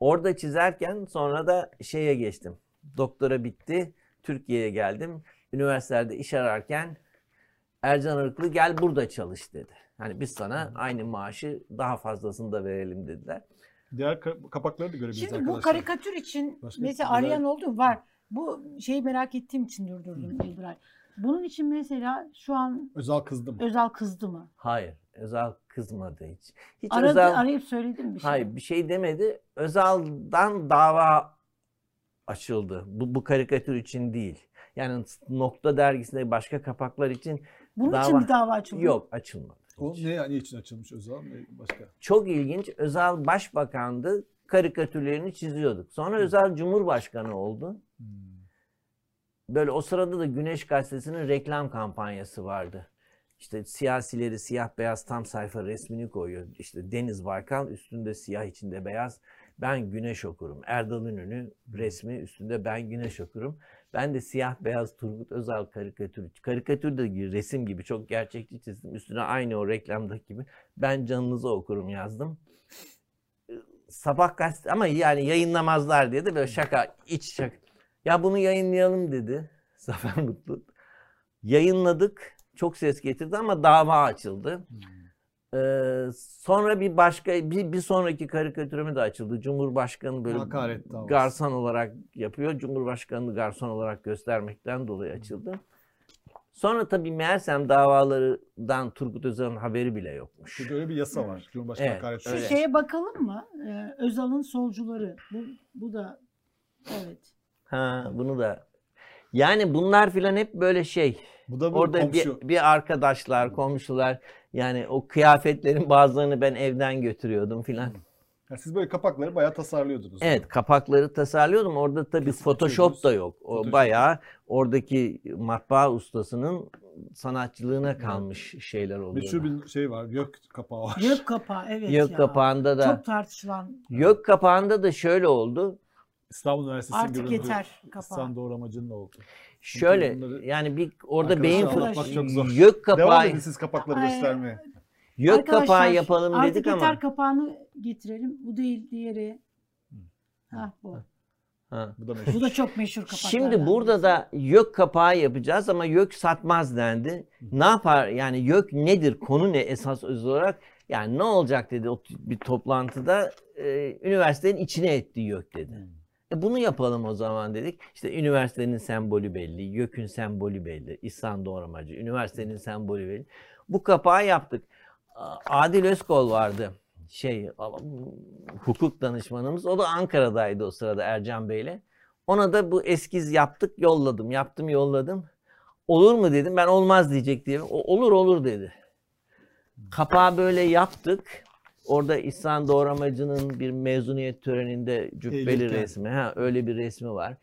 orada çizerken sonra da şeye geçtim. Doktora bitti. Türkiye'ye geldim üniversitelerde iş ararken Ercan Arıklı gel burada çalış dedi. Hani biz sana aynı maaşı daha fazlasını da verelim dediler. Diğer ka- kapakları da görebiliriz Şimdi arkadaşlar. bu karikatür için Başka mesela güzel- arayan oldu mu? Var. Bu şeyi merak ettiğim için durdurdum Yıldıray. Bunun için mesela şu an Özal kızdım. Özal kızdı mı? Hayır, Özal kızmadı hiç. Hiç Aradı, Özal arayıp söyledim bir şey. hayır bir şey demedi. Özal'dan dava açıldı. Bu, bu karikatür için değil. Yani Nokta dergisinde başka kapaklar için Bunun dava- için bir dava açıldı. yok açılmadı. O ne yani için açılmış Özal? Ne başka? Çok ilginç. Özal başbakandı. Karikatürlerini çiziyorduk. Sonra Özal Cumhurbaşkanı oldu. Hmm. Böyle o sırada da Güneş Gazetesi'nin reklam kampanyası vardı. İşte siyasileri siyah beyaz tam sayfa resmini koyuyor. İşte Deniz Baykal üstünde siyah içinde beyaz. Ben Güneş okurum. Erdal Ünlü resmi üstünde ben Güneş okurum. Ben de siyah beyaz Turgut Özal karikatür. Karikatür de resim gibi çok gerçekçi çizdim. Üstüne aynı o reklamdaki gibi. Ben canınızı okurum yazdım. Sabah gazete ama yani yayınlamazlar diye de böyle şaka, iç şaka. Ya bunu yayınlayalım dedi <laughs> Zafer Mutlu. Yayınladık. Çok ses getirdi ama dava açıldı. Ee, sonra bir başka bir, bir sonraki karikatürümü de açıldı. Cumhurbaşkanı böyle Hakaret davası. garson olarak yapıyor. Cumhurbaşkanını garson olarak göstermekten dolayı açıldı. Sonra tabii meğersem davalardan Turgut Özal'ın haberi bile yokmuş. Çünkü öyle bir yasa var. Cumhurbaşkanı Evet, hakaret Şu öyle. şeye bakalım mı? Ee, Özal'ın solcuları. Bu, bu da evet. Ha bunu da yani bunlar filan hep böyle şey. Bu da bir Orada komşu. bir, bir arkadaşlar, komşular yani o kıyafetlerin bazılarını ben evden götürüyordum filan. Yani siz böyle kapakları bayağı tasarlıyordunuz. Evet kapakları tasarlıyordum. Orada tabii Kesin Photoshop da yok. O Photoshop. bayağı oradaki matbaa ustasının sanatçılığına kalmış şeyler oluyor. Meşhur bir şey var. Gök kapağı var. Gök kapağı evet Yok ya. kapağında da Çok tartışılan. yok kapağında da şöyle oldu. İstanbul Üniversitesi'nin Artık yeter kapağı. İhsan Doğramacı'nın oldu. Şöyle bunları yani bir orada Arkadaşlar beyin zor. yok Devam kapağı edin siz kapakları Ay, göstermeye. yok Arkadaşlar, kapağı yapalım artık dedik yeter ama. kapağını getirelim. Bu değil diğeri. Ha bu. Ha. Bu da meşhur. Bu da çok meşhur kapaklardan. Şimdi burada da YÖK kapağı yapacağız ama YÖK satmaz dendi. Ne yapar yani YÖK nedir konu ne esas öz olarak? Yani ne olacak dedi o bir toplantıda e, üniversitenin içine etti YÖK dedi. E bunu yapalım o zaman dedik. İşte üniversitenin sembolü belli, YÖK'ün sembolü belli, İhsan Doğramacı, üniversitenin sembolü belli. Bu kapağı yaptık. Adil Özkol vardı. Şey, hukuk danışmanımız. O da Ankara'daydı o sırada Ercan Bey'le. Ona da bu eskiz yaptık, yolladım. Yaptım, yolladım. Olur mu dedim. Ben olmaz diyecek diye. O, olur olur dedi. Kapağı böyle yaptık. Orada İhsan Doğramacı'nın bir mezuniyet töreninde cübbeli Eğilirken. resmi. Ha, öyle bir resmi var.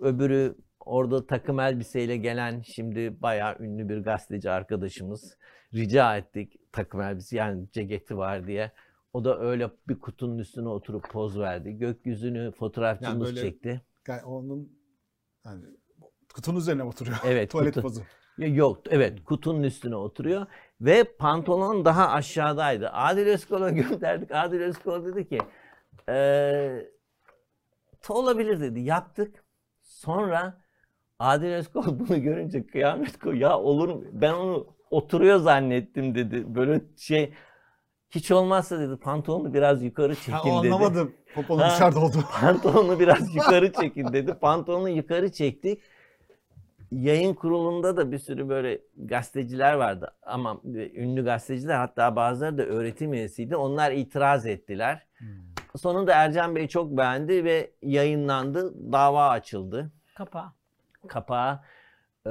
Öbürü orada takım elbiseyle gelen şimdi bayağı ünlü bir gazeteci arkadaşımız. Rica ettik takım elbise yani ceketi var diye. O da öyle bir kutunun üstüne oturup poz verdi. Gökyüzünü fotoğrafçımız böyle- çekti. Yani onun yani kutunun üzerine oturuyor. Evet, <laughs> Tuvalet kutu. pozu. Yok evet kutunun üstüne oturuyor ve pantolon daha aşağıdaydı. Adil Özkol'a <laughs> gönderdik. Adil Özkol dedi ki eee olabilir dedi. Yaptık. Sonra Adil Özkol <laughs> bunu görünce kıyamet koy. Ya olur mu? Ben onu oturuyor zannettim dedi. Böyle şey hiç olmazsa dedi pantolonu biraz yukarı çekin Ha, o dedi. anlamadım. Poponun Ha. dışarıda oldu. Pantolonu biraz yukarı <laughs> çekin dedi. Pantolonu yukarı çektik. Yayın kurulunda da bir sürü böyle gazeteciler vardı. Ama ünlü gazeteciler hatta bazıları da öğretim üyesiydi. Onlar itiraz ettiler. Sonunda Ercan Bey çok beğendi ve yayınlandı. Dava açıldı. Kapağı. Kapağı. Ee,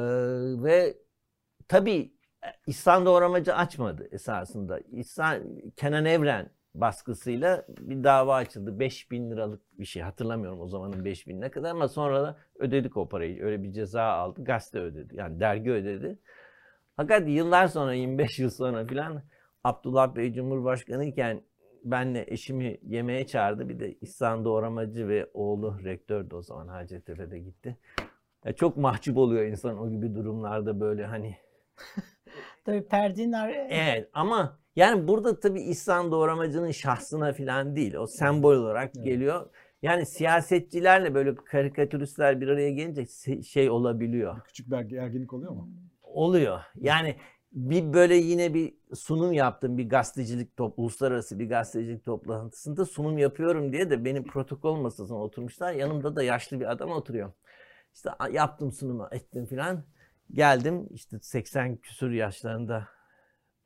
ve tabii İhsan Doğramacı açmadı esasında. İhsan, Kenan Evren baskısıyla bir dava açıldı. 5000 liralık bir şey. Hatırlamıyorum o zamanın 5000 ne kadar ama sonra da ödedik o parayı. Öyle bir ceza aldı. Gazete ödedi. Yani dergi ödedi. Fakat yıllar sonra 25 yıl sonra filan Abdullah Bey Cumhurbaşkanı iken benle eşimi yemeğe çağırdı. Bir de İhsan Doğramacı ve oğlu rektördü o zaman Hacettepe'de gitti. Ya çok mahcup oluyor insan o gibi durumlarda böyle hani <laughs> Tabii perdenin ar- Evet ama yani burada tabii İhsan Doğramacı'nın şahsına falan değil. O sembol olarak Evet. geliyor. Yani siyasetçilerle böyle karikatüristler bir araya gelince şey olabiliyor. Küçük bir erge- erginlik oluyor mu? Oluyor. Yani bir böyle yine bir sunum yaptım bir gazetecilik top uluslararası bir gazetecilik toplantısında sunum yapıyorum diye de benim protokol masasına oturmuşlar. Yanımda da yaşlı bir adam oturuyor. İşte yaptım sunumu ettim filan. Geldim işte 80 küsur yaşlarında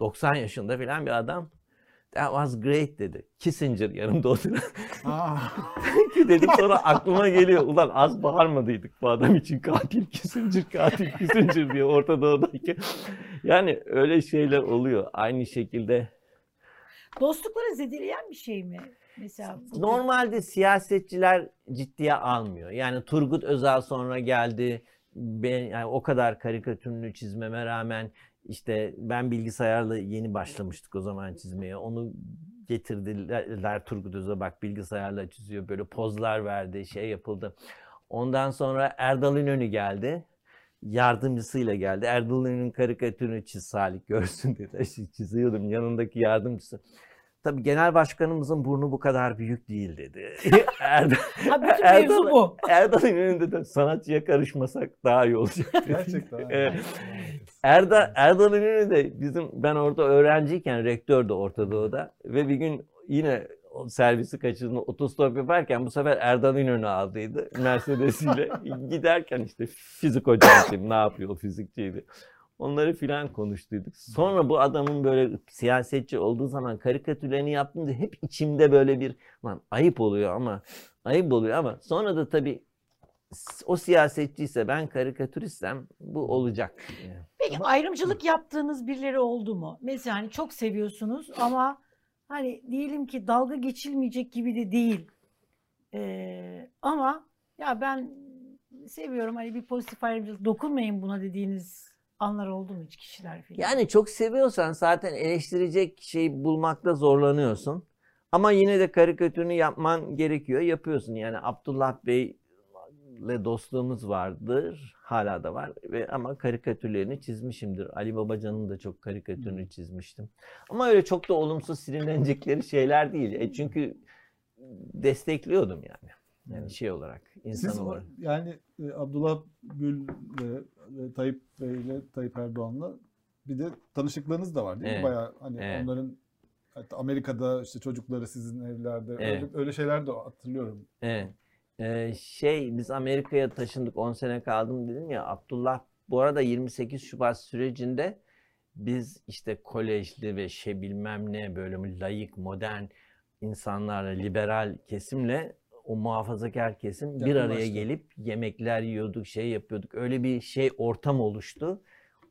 90 yaşında filan bir adam. That was great dedi. Kissinger yanımda oturuyor. Aa. <laughs> Ki dedim sonra aklıma geliyor. Ulan az bağırmadıydık bu adam için katil Kissinger katil Kissinger diye Orta Doğu'daki. Yani öyle şeyler oluyor. Aynı şekilde Dostlukları zedeleyen bir şey mi? Mesela normalde siyasetçiler ciddiye almıyor. Yani Turgut Özal sonra geldi. Ben yani o kadar karikatürünü çizmeme rağmen işte ben bilgisayarla yeni başlamıştık o zaman çizmeye. Onu getirdiler Turgut Özal bak bilgisayarla çiziyor. Böyle pozlar verdi, şey yapıldı. Ondan sonra Erdal İnönü geldi. Yardımcısıyla geldi. Erdal İnönü'nün karikatürünü çiz Salih görsün dedi. <laughs> Çiziyordum yanındaki yardımcısı. Tabii genel başkanımızın burnu bu kadar büyük değil dedi. <laughs> Erdal, Ha, bütün Erdal- mevzu bu. Erdal İnönü'nde de sanatçıya karışmasak daha iyi olacak. dedi. <laughs> Gerçekten. Evet. Erdal, Erdal İnönü de bizim ben orada öğrenciyken rektördü Orta Doğu'da ve bir gün yine servisi kaçırdığında otostop yaparken bu sefer Erdal İnönü aldıydı Mercedes'iyle. <laughs> Giderken işte fizik hocam ne yapıyor fizikçiydi. Onları filan konuştuyduk. Sonra bu adamın böyle siyasetçi olduğu zaman karikatürlerini yaptığımda hep içimde böyle bir lan ayıp oluyor ama ayıp oluyor ama sonra da tabii o siyasetçiyse ben karikatüristsem bu olacak. Peki ayrımcılık yaptığınız birileri oldu mu? Mesela hani çok seviyorsunuz ama hani diyelim ki dalga geçilmeyecek gibi de değil. Ee, ama ya ben seviyorum hani bir pozitif ayrımcılık dokunmayın buna dediğiniz anlar oldu mu hiç kişiler falan? Yani çok seviyorsan zaten eleştirecek şey bulmakta zorlanıyorsun. Ama yine de karikatürünü yapman gerekiyor. Yapıyorsun. Yani Abdullah Bey'le dostluğumuz vardır. Hala da var. Ve ama karikatürlerini çizmişimdir. Ali Babacan'ın da çok karikatürünü çizmiştim. Ama öyle çok da olumsuz silinecekleri şeyler değil. E çünkü destekliyordum yani. Yani şey olarak, insan Siz olarak. yani e, Abdullah Gül ve Tayyip Bey ile Tayyip Erdoğan'la bir de tanışıklarınız da var değil mi? Evet. Bayağı hani Evet. onların hatta Amerika'da işte çocukları sizin evlerde Evet. öyle, öyle şeyler de hatırlıyorum. Evet. Ee, şey biz Amerika'ya taşındık 10 sene kaldım dedim ya Abdullah bu arada 28 Şubat sürecinde biz işte kolejli ve şey bilmem ne böyle layık modern insanlarla liberal kesimle o muhafazakar kesim bir araya gelip yemekler yiyorduk şey yapıyorduk öyle bir şey ortam oluştu.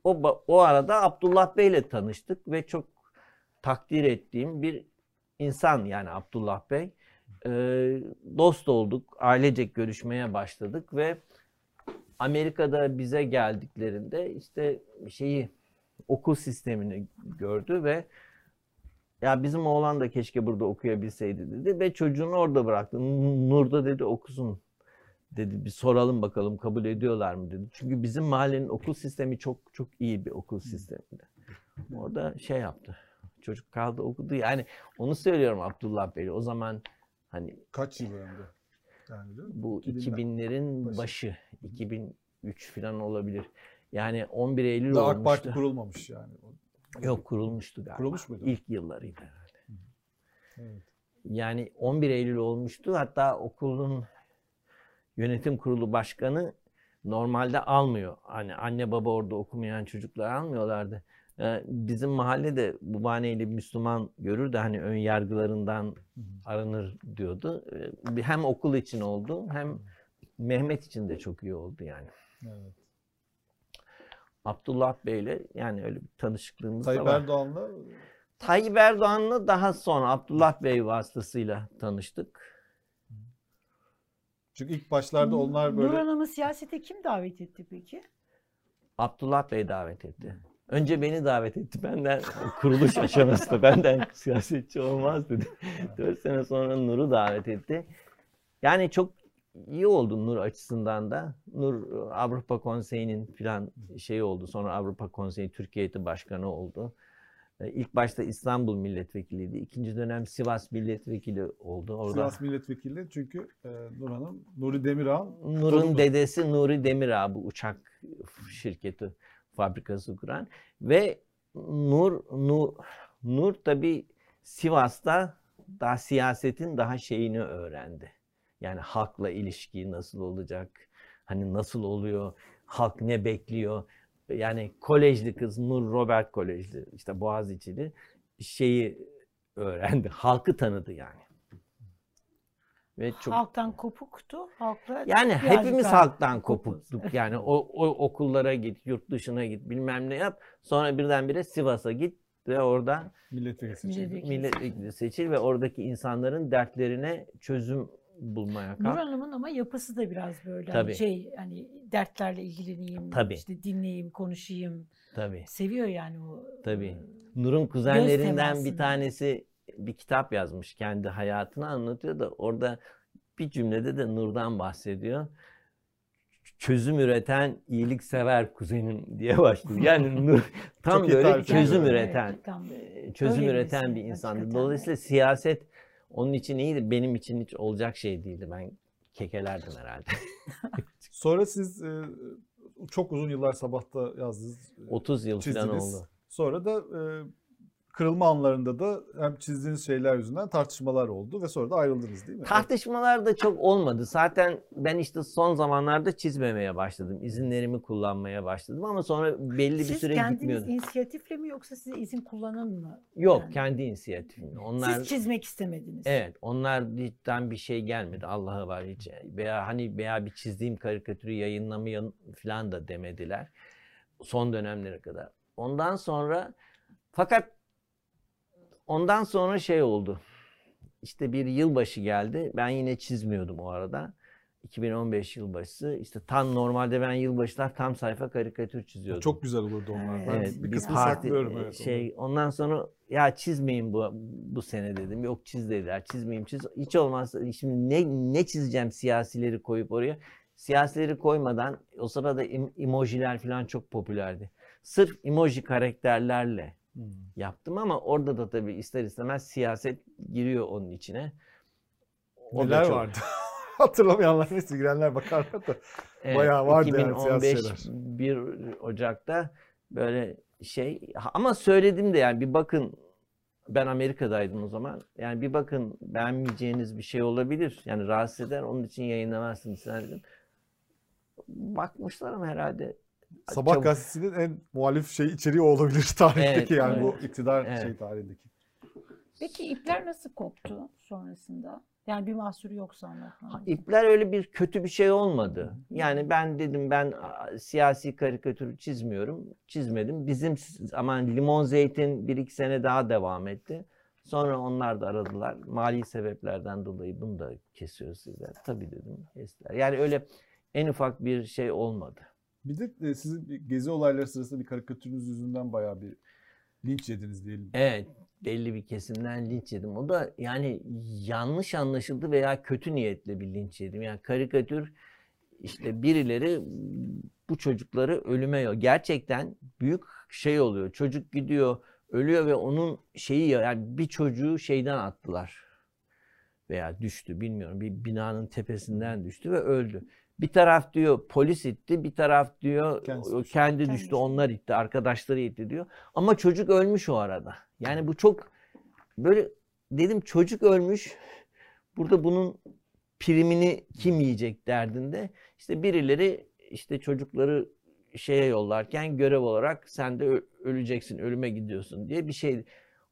O, o arada Abdullah Bey'le tanıştık ve çok takdir ettiğim bir insan yani Abdullah Bey. Ee, dost olduk, ailecek görüşmeye başladık ve Amerika'da bize geldiklerinde işte şeyi okul sistemini gördü ve ya bizim oğlan da keşke burada okuyabilseydi dedi ve çocuğunu orada bıraktı. Nur'da dedi okusun dedi bir soralım bakalım kabul ediyorlar mı dedi. Çünkü bizim mahallenin okul sistemi çok çok iyi bir okul sisteminde. Orada şey yaptı. Çocuk kaldı okudu. Yani onu söylüyorum Abdullah Bey. O zaman hani Kaç yıl önce? Yani bu 2000'ler 2000'lerin başı. başı, 2003 falan olabilir. Yani 11 Eylül Daha AK Parti olmuştu. kurulmamış yani. Yok kurulmuştu galiba. Kurulmuş muydu? İlk yıllarıydı herhalde. Evet. Yani 11 Eylül olmuştu. Hatta okulun yönetim kurulu başkanı Normalde almıyor. Hani anne baba orada okumayan çocuklar almıyorlardı. Ee, Bizim mahallede bu bahaneyle Müslüman görür de hani ön yargılarından aranır diyordu. Ee, Hem okul için oldu hem Mehmet için de çok iyi oldu yani. Evet. Abdullah Bey'le yani öyle bir tanışıklığımız da Tayyip var. Erdoğan'la Tayyip Erdoğan'la daha sonra Abdullah Bey vasıtasıyla tanıştık. çünkü ilk başlarda onlar böyle Nur Hanım'ı siyasete kim davet etti peki? Abdullah Bey davet etti. Önce beni davet etti. Benden <laughs> kuruluş aşamasında benden siyasetçi olmaz dedi. Dört sene sonra Nur'u davet etti. Yani çok iyi oldu Nur açısından da. Nur Avrupa Konseyi'nin filan şeyi oldu. Sonra Avrupa Konseyi Türkiye Heyeti Başkanı oldu. E, İlk başta İstanbul milletvekiliydi. İkinci dönem Sivas milletvekili oldu. Orada Sivas milletvekili çünkü e, Nur Hanım, Nuri Demirağ'ın Nur'un torunudur. dedesi Nuri Demirağ bu uçak şirketi fabrikası kuran ve Nur Nur Nur tabi Sivas'ta daha siyasetin daha şeyini öğrendi. Yani halkla ilişki nasıl olacak? Hani nasıl oluyor? Halk ne bekliyor? Yani kolejli kız Nur Robert Kolejli işte Boğaziçi'li şeyi öğrendi. <laughs> Halkı tanıdı yani. Ve çok Halktan kopuktu. Halkla yani hepimiz daha halktan kopuk. kopuktuk. Yani o, o okullara git, yurt dışına git, bilmem ne yap. Sonra birdenbire Sivas'a git ve orada milletvekili. Milletvekili. milletvekili seçil ve oradaki insanların dertlerine çözüm bulmaya Nur kalk. Hanım'ın ama yapısı da biraz böyle Tabii. hani şey hani dertlerle ilgileneyim, Tabii. işte dinleyeyim, konuşayım. Tabii. Seviyor yani o. Tabii. e, Nur'un kuzenlerinden bir tanesi bir kitap yazmış. Kendi hayatını anlatıyor da orada bir cümlede de Nur'dan bahsediyor. Çözüm üreten iyiliksever kuzenim diye başlıyor. Yani <laughs> Nur tam böyle çözüm üreten, Evet, tam çözüm üreten bir insandı. hakikaten de. Dolayısıyla siyaset onun için iyiydi. Benim için hiç olacak şey değildi. Ben kekelerdim herhalde. <laughs> Sonra siz e, çok uzun yıllar sabahta yazdınız. e, 30 yıl falan oldu. Sonra da e, kırılma anlarında da hem çizdiğiniz şeyler yüzünden tartışmalar oldu ve sonra da ayrıldınız değil mi? Tartışmalar da çok olmadı. Zaten ben işte son zamanlarda çizmemeye başladım. İzinlerimi kullanmaya başladım ama sonra belli bir Siz süre kendiniz gitmiyordum. inisiyatifle mi yoksa size izin kullanan mı? Yok, yani? kendi inisiyatifimle. Onlar Siz çizmek istemediniz. Evet, onlardan bir şey gelmedi. Allah'a var hiç. Veya hani veya bir çizdiğim karikatürü yayınlamayın falan da demediler. Son dönemlere kadar. Ondan sonra fakat ondan sonra şey oldu. İşte bir yılbaşı geldi. Ben yine çizmiyordum o arada. 2015 yılbaşı. İşte tam normalde ben yılbaşlar tam sayfa karikatür çiziyordum. Çok güzel olurdu onlar. Evet. Ben Evet, bir bir kısmını parti saklıyorum. Evet, şey ondan sonra ya çizmeyin bu bu sene dedim. Yok çiz dediler. Çizmeyeyim çiz. Hiç olmazsa şimdi ne ne çizeceğim siyasileri koyup oraya. Siyasileri koymadan o sırada em- emojiler falan çok popülerdi. Sırf emoji karakterlerle Hmm. yaptım ama orada da tabii ister istemez siyaset giriyor onun içine. O Neler çok- vardı? <laughs> Hatırlamayanlar neyse girenler bakarlar da. Bayağı vardı yani siyasi 2015 1 Ocak'ta böyle şey ama söyledim de yani bir bakın ben Amerika'daydım o zaman. Yani bir bakın beğenmeyeceğiniz bir şey olabilir. Yani rahatsız eder. Onun için yayınlamazsınız dedim. Bakmışlar ama herhalde Sabah Çabuk- gazetesinin en muhalif şey içeriği o olabilir <laughs> tarihteki Evet, yani evet. bu iktidar Evet. şey tarihindeki. Peki ipler nasıl koptu sonrasında? Yani bir mahsuru yoksa anlatmanın. İpler öyle bir kötü bir şey olmadı. Yani ben dedim ben siyasi karikatür çizmiyorum. Çizmedim. Bizim aman limon zeytin bir iki sene daha devam etti. Sonra onlar da aradılar. Mali sebeplerden dolayı bunu da kesiyoruz sizler. Tabii dedim. Kestiler. Yani öyle en ufak bir şey olmadı. Bir de e, sizin gezi olayları sırasında bir karikatürünüz yüzünden bayağı bir linç yediniz diyelim. Evet belli bir kesimden linç yedim. O da yani yanlış anlaşıldı veya kötü niyetle bir linç yedim. Yani karikatür işte birileri bu çocukları ölüme yol. Gerçekten büyük şey oluyor. Çocuk gidiyor ölüyor ve onun şeyi yani bir çocuğu şeyden attılar. Veya düştü bilmiyorum. Bir binanın tepesinden düştü ve öldü. Bir taraf diyor polis itti, bir taraf diyor Kendisi o düştü. kendi Kendi düştü, düştü. onlar itti, arkadaşları itti diyor. Ama çocuk ölmüş o arada. Yani bu çok böyle dedim çocuk ölmüş. Burada bunun primini kim yiyecek derdinde. İşte birileri işte çocukları şeye yollarken görev olarak sen de öleceksin, ölüme gidiyorsun diye bir şey.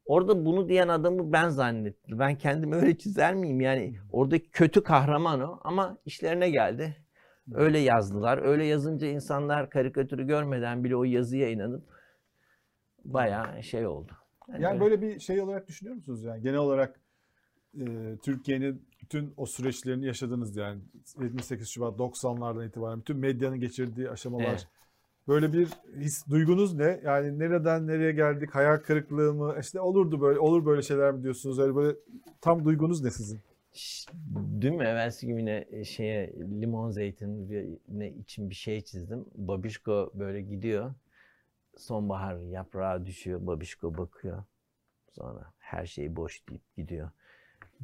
Orada bunu diyen adamı ben zannettim. Ben kendimi öyle çizer miyim? Yani oradaki kötü kahraman o ama işlerine geldi. Öyle yazdılar. Öyle yazınca insanlar karikatürü görmeden bile o yazıya inanıp bayağı şey oldu. Yani Yani öyle- böyle bir şey olarak düşünüyor musunuz yani genel olarak e, Türkiye'nin bütün o süreçlerini yaşadınız yani 28 Şubat 90'lardan itibaren bütün medyanın geçirdiği aşamalar. Evet. Böyle bir his, duygunuz ne? Yani nereden nereye geldik? Hayal kırıklığı mı? İşte olurdu böyle, olur böyle şeyler mi diyorsunuz? Öyle böyle tam duygunuz ne sizin? Dün mü evvelsi gün yine e, şeye limon zeytin bir- ne için bir şey çizdim. Babişko böyle gidiyor. Sonbahar yaprağı düşüyor. Babişko bakıyor. Sonra her şey boş deyip gidiyor.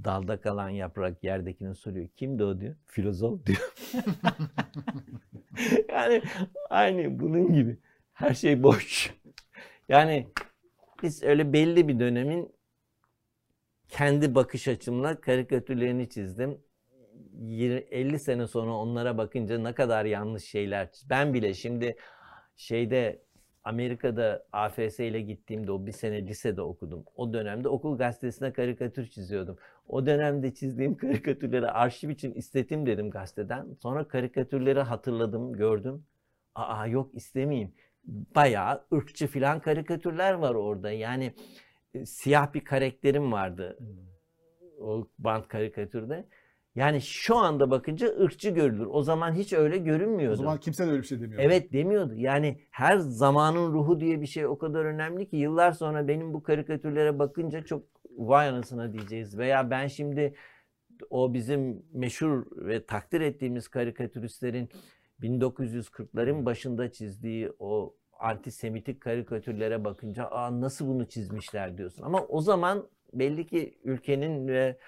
Dalda kalan yaprak yerdekine soruyor. Kimdi o diyor. Filozof diyor. <laughs> yani aynı bunun gibi. Her şey boş. Yani biz öyle belli bir dönemin kendi bakış açımla karikatürlerini çizdim. Yir- 50 sene sonra onlara bakınca ne kadar yanlış şeyler. Ben bile şimdi şeyde Amerika'da AFS ile gittiğimde o bir sene lisede okudum. O dönemde okul gazetesine karikatür çiziyordum. O dönemde çizdiğim <laughs> karikatürleri arşiv için istetim dedim gazeteden. Sonra karikatürleri hatırladım, gördüm. Aa yok istemeyeyim. Bayağı ırkçı filan karikatürler var orada. Yani e, siyah bir karakterim vardı o bant karikatürde. Yani şu anda bakınca ırkçı görülür. O zaman hiç öyle görünmüyordu. O zaman kimse de öyle bir şey demiyor. Evet demiyordu. Yani her zamanın ruhu diye bir şey o kadar önemli ki yıllar sonra benim bu karikatürlere bakınca çok vay anasına diyeceğiz. Veya ben şimdi o bizim meşhur ve takdir ettiğimiz karikatüristlerin 1940'ların başında çizdiği o antisemitik karikatürlere bakınca Aa, nasıl bunu çizmişler diyorsun. Ama o zaman belli ki ülkenin ve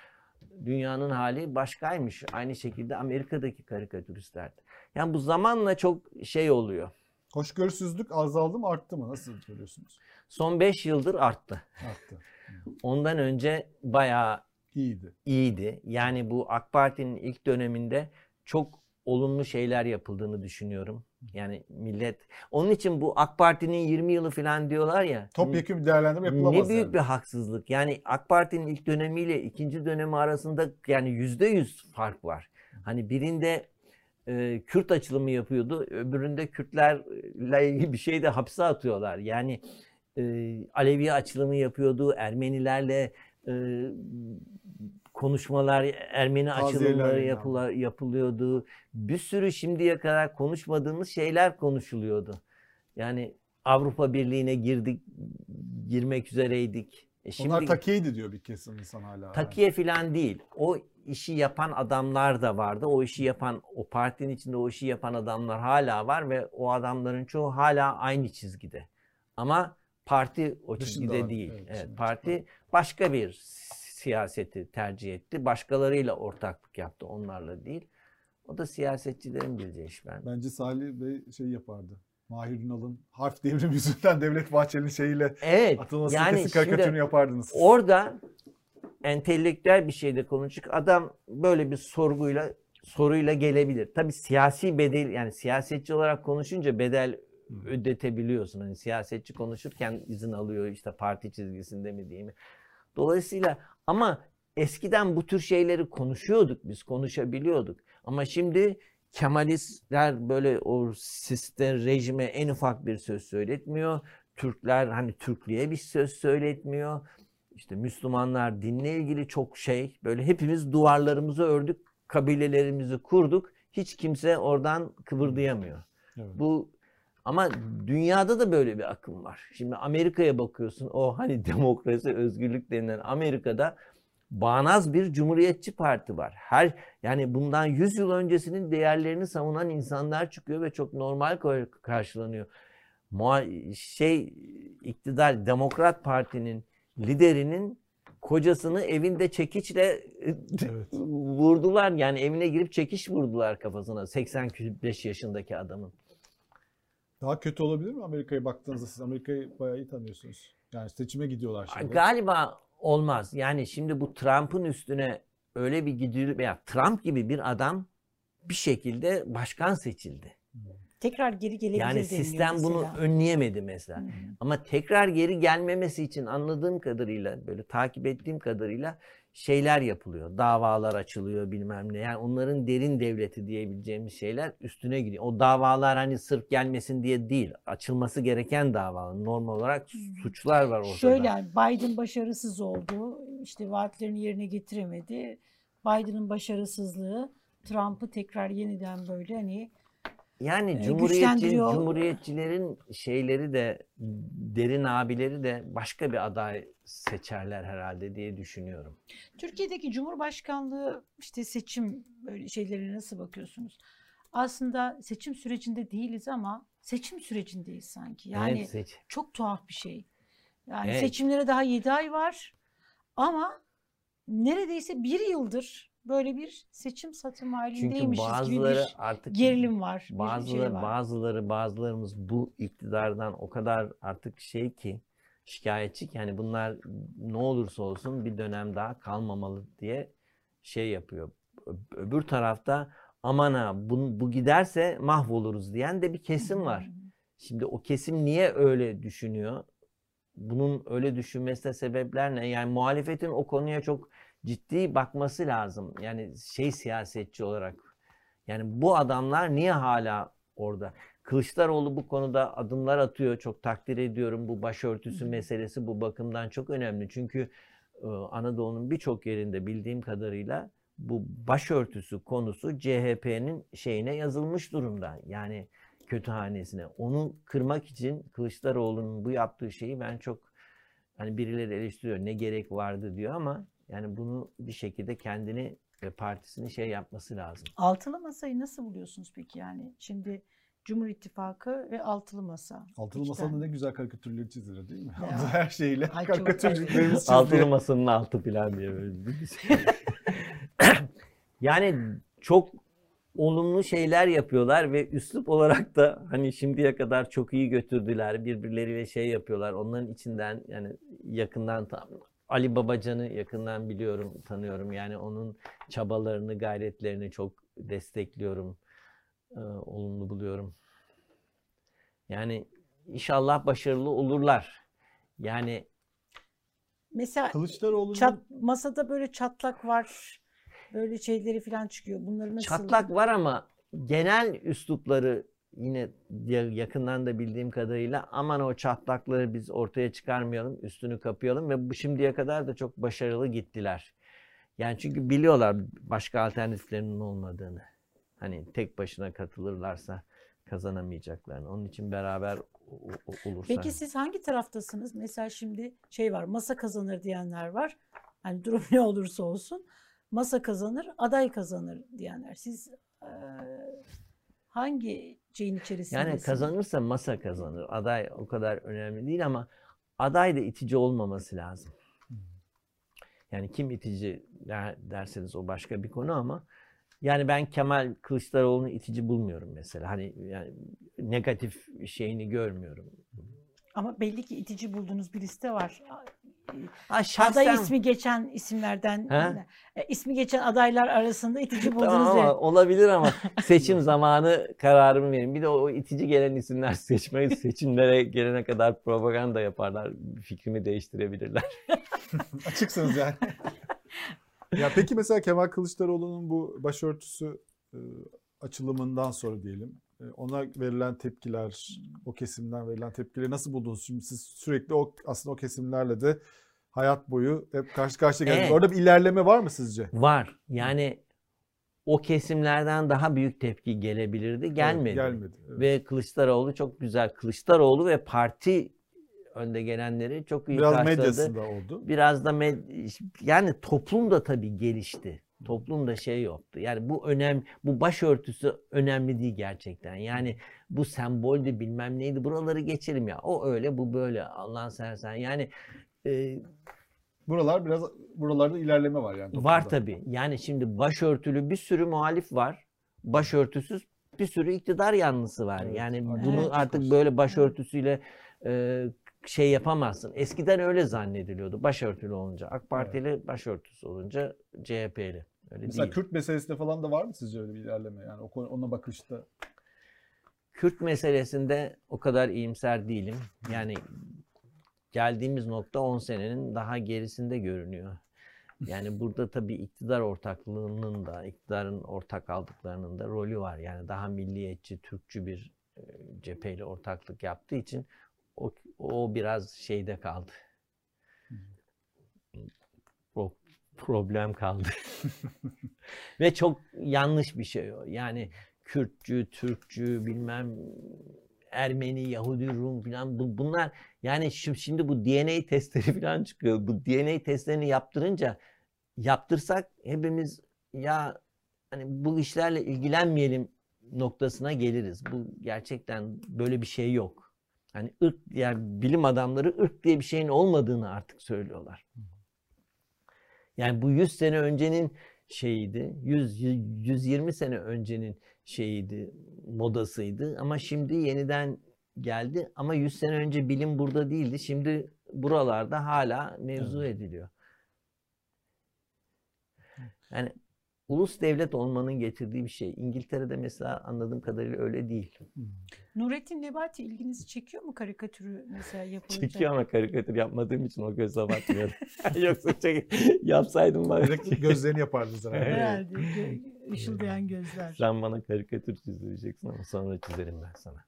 dünyanın hali başkaymış. Aynı şekilde Amerika'daki karikatüristler. Yani bu zamanla çok şey oluyor. Hoşgörüsüzlük azaldı mı arttı mı? Nasıl görüyorsunuz? Son 5 yıldır arttı. Arttı. Ondan önce bayağı İyiydi. iyiydi. Yani bu AK Parti'nin ilk döneminde çok olumlu şeyler yapıldığını düşünüyorum. Yani millet onun için bu AK Parti'nin 20 yılı falan diyorlar ya. Topyekun bir değerlendirme yapılamaz Ne büyük yani. bir haksızlık. Yani AK Parti'nin ilk dönemiyle ikinci dönemi arasında yani yüzde yüz fark var. Hani birinde e, Kürt açılımı yapıyordu, öbüründe Kürtlerle ilgili bir şey de hapse atıyorlar. Yani e, Alevi açılımı yapıyordu, Ermenilerle e, konuşmalar, Ermeni Taziyeler açılımları yani. yapıla, yapılıyordu. Bir sürü şimdiye kadar konuşmadığımız şeyler konuşuluyordu. Yani Avrupa Birliği'ne girdik, girmek üzereydik. E şimdi Onlar takiyeydi diyor bir kesim insan hala. takiye falan değil. O işi yapan adamlar da vardı. O işi yapan, o partinin içinde o işi yapan adamlar hala var ve o adamların çoğu hala aynı çizgide. Ama parti o Dışında çizgide var. değil. Evet, Evet, parti başka bir siyaseti tercih etti. Başkalarıyla ortaklık yaptı, onlarla değil. O da siyasetçilerin bileceği iş ben. Bence Salih Bey şey yapardı. Mahir Ünal'ın harf devrimi yüzünden <laughs> Devlet Bahçeli'nin şeyiyle Evet. atılması yani karikatürünü yapardınız. Orada entelektüel bir şeyde konuşacak adam böyle bir sorguyla soruyla gelebilir. Tabii siyasi bedel yani siyasetçi olarak konuşunca bedel ödetebiliyorsun. Hani siyasetçi konuşurken izin alıyor işte parti çizgisinde mi değil mi? Dolayısıyla ama eskiden bu tür şeyleri konuşuyorduk biz, konuşabiliyorduk. Ama şimdi Kemalistler böyle o sistem rejime en ufak bir söz söyletmiyor. Türkler hani Türklüğe bir söz söyletmiyor. İşte Müslümanlar dinle ilgili çok şey. Böyle hepimiz duvarlarımızı ördük, kabilelerimizi kurduk. Hiç kimse oradan kıvırdayamıyor. Evet. Bu ama dünyada da böyle bir akım var. Şimdi Amerika'ya bakıyorsun. O hani <laughs> demokrasi, özgürlük denilen Amerika'da bağnaz bir cumhuriyetçi parti var. Her yani bundan 100 yıl öncesinin değerlerini savunan insanlar çıkıyor ve çok normal kar- karşılanıyor. Muha- şey iktidar Demokrat Parti'nin liderinin kocasını evinde çekiçle Evet. <laughs> vurdular. Yani evine girip çekiş vurdular kafasına 85 yaşındaki adamın. Daha kötü olabilir mi Amerika'ya baktığınızda? Siz Amerika'yı bayağı iyi tanıyorsunuz. Yani seçime gidiyorlar şimdi. Galiba olmaz. Yani şimdi bu Trump'ın üstüne öyle bir gidiyor veya Trump gibi bir adam bir şekilde başkan seçildi. Tekrar geri gelebilir Yani sistem bunu mesela. önleyemedi mesela. Hı hı. Ama tekrar geri gelmemesi için anladığım kadarıyla böyle takip ettiğim kadarıyla şeyler yapılıyor. Davalar açılıyor bilmem ne. Yani onların derin devleti diyebileceğimiz şeyler üstüne gidiyor. O davalar hani sırf gelmesin diye değil. Açılması gereken davalar. Normal olarak suçlar var ortada. Şöyle yani Biden başarısız oldu. İşte vaatlerini yerine getiremedi. Biden'ın başarısızlığı Trump'ı tekrar yeniden böyle hani Yani cumhuriyetçi, cumhuriyetçilerin şeyleri de derin abileri de başka bir aday seçerler herhalde diye düşünüyorum. Türkiye'deki Cumhurbaşkanlığı işte seçim böyle şeylerine nasıl bakıyorsunuz? Aslında seçim sürecinde değiliz ama seçim sürecindeyiz sanki. Yani Evet, seç- çok tuhaf bir şey. Yani Evet. seçimlere daha 7 ay var ama neredeyse bir yıldır böyle bir seçim satım Çünkü halindeymişiz gibi bazıları bir artık gerilim var. bir Bazıları, şey var. bazıları, bazılarımız bu iktidardan o kadar artık şey ki şikayetçi ki hani bunlar ne olursa olsun bir dönem daha kalmamalı diye şey yapıyor. Öbür tarafta aman ha bu, bu giderse mahvoluruz diyen de bir kesim var. <laughs> Şimdi o kesim niye öyle düşünüyor? Bunun öyle düşünmesine sebepler ne? Yani muhalefetin o konuya çok ciddi bakması lazım. Yani şey siyasetçi olarak. Yani bu adamlar niye hala orada? Kılıçdaroğlu bu konuda adımlar atıyor. Çok takdir ediyorum. Bu başörtüsü meselesi bu bakımdan çok önemli. Çünkü e, Anadolu'nun birçok yerinde bildiğim kadarıyla bu başörtüsü konusu CHP'nin şeyine yazılmış durumda. Yani kötühanesine. Onu kırmak için Kılıçdaroğlu'nun bu yaptığı şeyi ben çok hani birileri eleştiriyor. Ne gerek vardı diyor ama yani bunu bir şekilde kendini ve partisini şey yapması lazım. Altılı masayı nasıl buluyorsunuz peki yani? Şimdi Cumhur İttifakı ve altılı masa. Altılı İki Masa'nın ne güzel karikatürleri çizilir değil mi? Ya. Her şeyle Ay, karikatürlerimiz çizdi. Altılı masanın altı falan diye böyle. <laughs> yani çok olumlu şeyler yapıyorlar ve üslup olarak da hani şimdiye kadar çok iyi götürdüler. Birbirleriyle şey yapıyorlar. Onların içinden yani yakından tam Ali Babacan'ı yakından biliyorum, tanıyorum. Yani onun çabalarını, gayretlerini çok destekliyorum. Ee, olumlu buluyorum. Yani inşallah başarılı olurlar. Yani Mesela Kılıçdaroğlu'nun çat, masada böyle çatlak var. Böyle şeyleri falan çıkıyor. Bunları nasıl? Çatlak var ama genel üslupları yine ya- yakından da bildiğim kadarıyla aman o çatlakları biz ortaya çıkarmayalım, üstünü kapayalım ve şimdiye kadar da çok başarılı gittiler. Yani çünkü biliyorlar başka alternatiflerinin olmadığını. Hani tek başına katılırlarsa kazanamayacaklarını. Onun için beraber olursa. Peki siz hangi taraftasınız? Mesela şimdi şey var, masa kazanır diyenler var. Hani durum ne olursa olsun. Masa kazanır, aday kazanır diyenler. Siz eee, hangi şeyin içerisindesiniz? Yani kazanırsa masa kazanır. Aday o kadar önemli değil ama aday da itici olmaması lazım. Yani kim itici der- derseniz o başka bir konu ama yani ben Kemal Kılıçdaroğlu'nu itici bulmuyorum mesela. Hani yani negatif şeyini görmüyorum. Ama belli ki itici bulduğunuz bir liste var. Ha, şahsen, Aday ismi geçen isimlerden, He? e, ismi geçen adaylar arasında itici bulduğunuz <laughs> Tamam ama bir- olabilir ama <laughs> seçim zamanı kararımı verin. Bir de o itici gelen isimler <laughs> seçmeyi seçimlere gelene kadar propaganda yaparlar. Fikrimi değiştirebilirler. açıksınız yani. ya peki mesela Kemal Kılıçdaroğlu'nun bu başörtüsü e, açılımından sonra diyelim ona verilen tepkiler, o kesimden verilen tepkileri nasıl buldunuz? Şimdi siz sürekli o aslında o kesimlerle de hayat boyu hep karşı karşıya geldiniz. Evet. Orada bir ilerleme var mı sizce? Var. Yani o kesimlerden daha büyük tepki gelebilirdi. Gelmedi. Evet, gelmedi. Evet. Ve Kılıçdaroğlu çok güzel. Kılıçdaroğlu ve parti önde gelenleri çok iyi Biraz karşıladı. medyasında oldu. Biraz da med- yani toplum da tabii gelişti. Toplumda şey yoktu. Yani bu önem, bu başörtüsü önemli değil gerçekten. Yani bu semboldü bilmem neydi. Buraları geçelim ya. O öyle, bu böyle. Allah'ın seversen. Yani e, Buralar biraz buralarda ilerleme var yani. toplumda. Var tabii. Yani şimdi başörtülü bir sürü muhalif var. Başörtüsüz bir sürü iktidar yanlısı var. Evet, yani bunu Evet. artık böyle başörtüsüyle e, şey yapamazsın. Eskiden öyle zannediliyordu. Başörtülü olunca AK Partili, başörtüsü olunca CHP'li. Öyle Mesela değil. Kürt meselesinde falan da var mı sizce öyle bir ilerleme? Yani o ona bakışta. Kürt meselesinde o kadar iyimser değilim. Yani geldiğimiz nokta 10 senenin daha gerisinde görünüyor. Yani burada tabii iktidar ortaklığının da, iktidarın ortak aldıklarının da rolü var. Yani daha milliyetçi, Türkçü bir cepheyle ortaklık yaptığı için o, o biraz şeyde kaldı. O problem kaldı. <laughs> Ve çok yanlış bir şey o. Yani Kürtçü, Türkçü, bilmem Ermeni, Yahudi, Rum falan bu, bunlar yani şimdi, şimdi bu DNA testleri <laughs> falan çıkıyor. Bu DNA testlerini yaptırınca yaptırsak hepimiz ya hani bu işlerle ilgilenmeyelim noktasına geliriz. Bu gerçekten böyle bir şey yok. Hani ırk yani bilim adamları ırk diye bir şeyin olmadığını artık söylüyorlar. Yani bu 100 sene öncenin şeyiydi. 100 120 sene öncenin şeyiydi, modasıydı ama şimdi yeniden geldi ama 100 sene önce bilim burada değildi. Şimdi buralarda hala mevzu ediliyor. Yani ulus devlet olmanın getirdiği bir şey. İngiltere'de mesela anladığım kadarıyla öyle değil. Nurettin Nebati ilginizi çekiyor mu karikatürü mesela yapılınca? Çekiyor ama karikatür yapmadığım için o göze batmıyor. <laughs> <laughs> Yoksa çek, yapsaydım bana. Direkt gözlerini yapardınız herhalde. Evet. Herhalde ışıldayan gözler. Sen bana karikatür çizdireceksin ama sonra çizerim ben sana.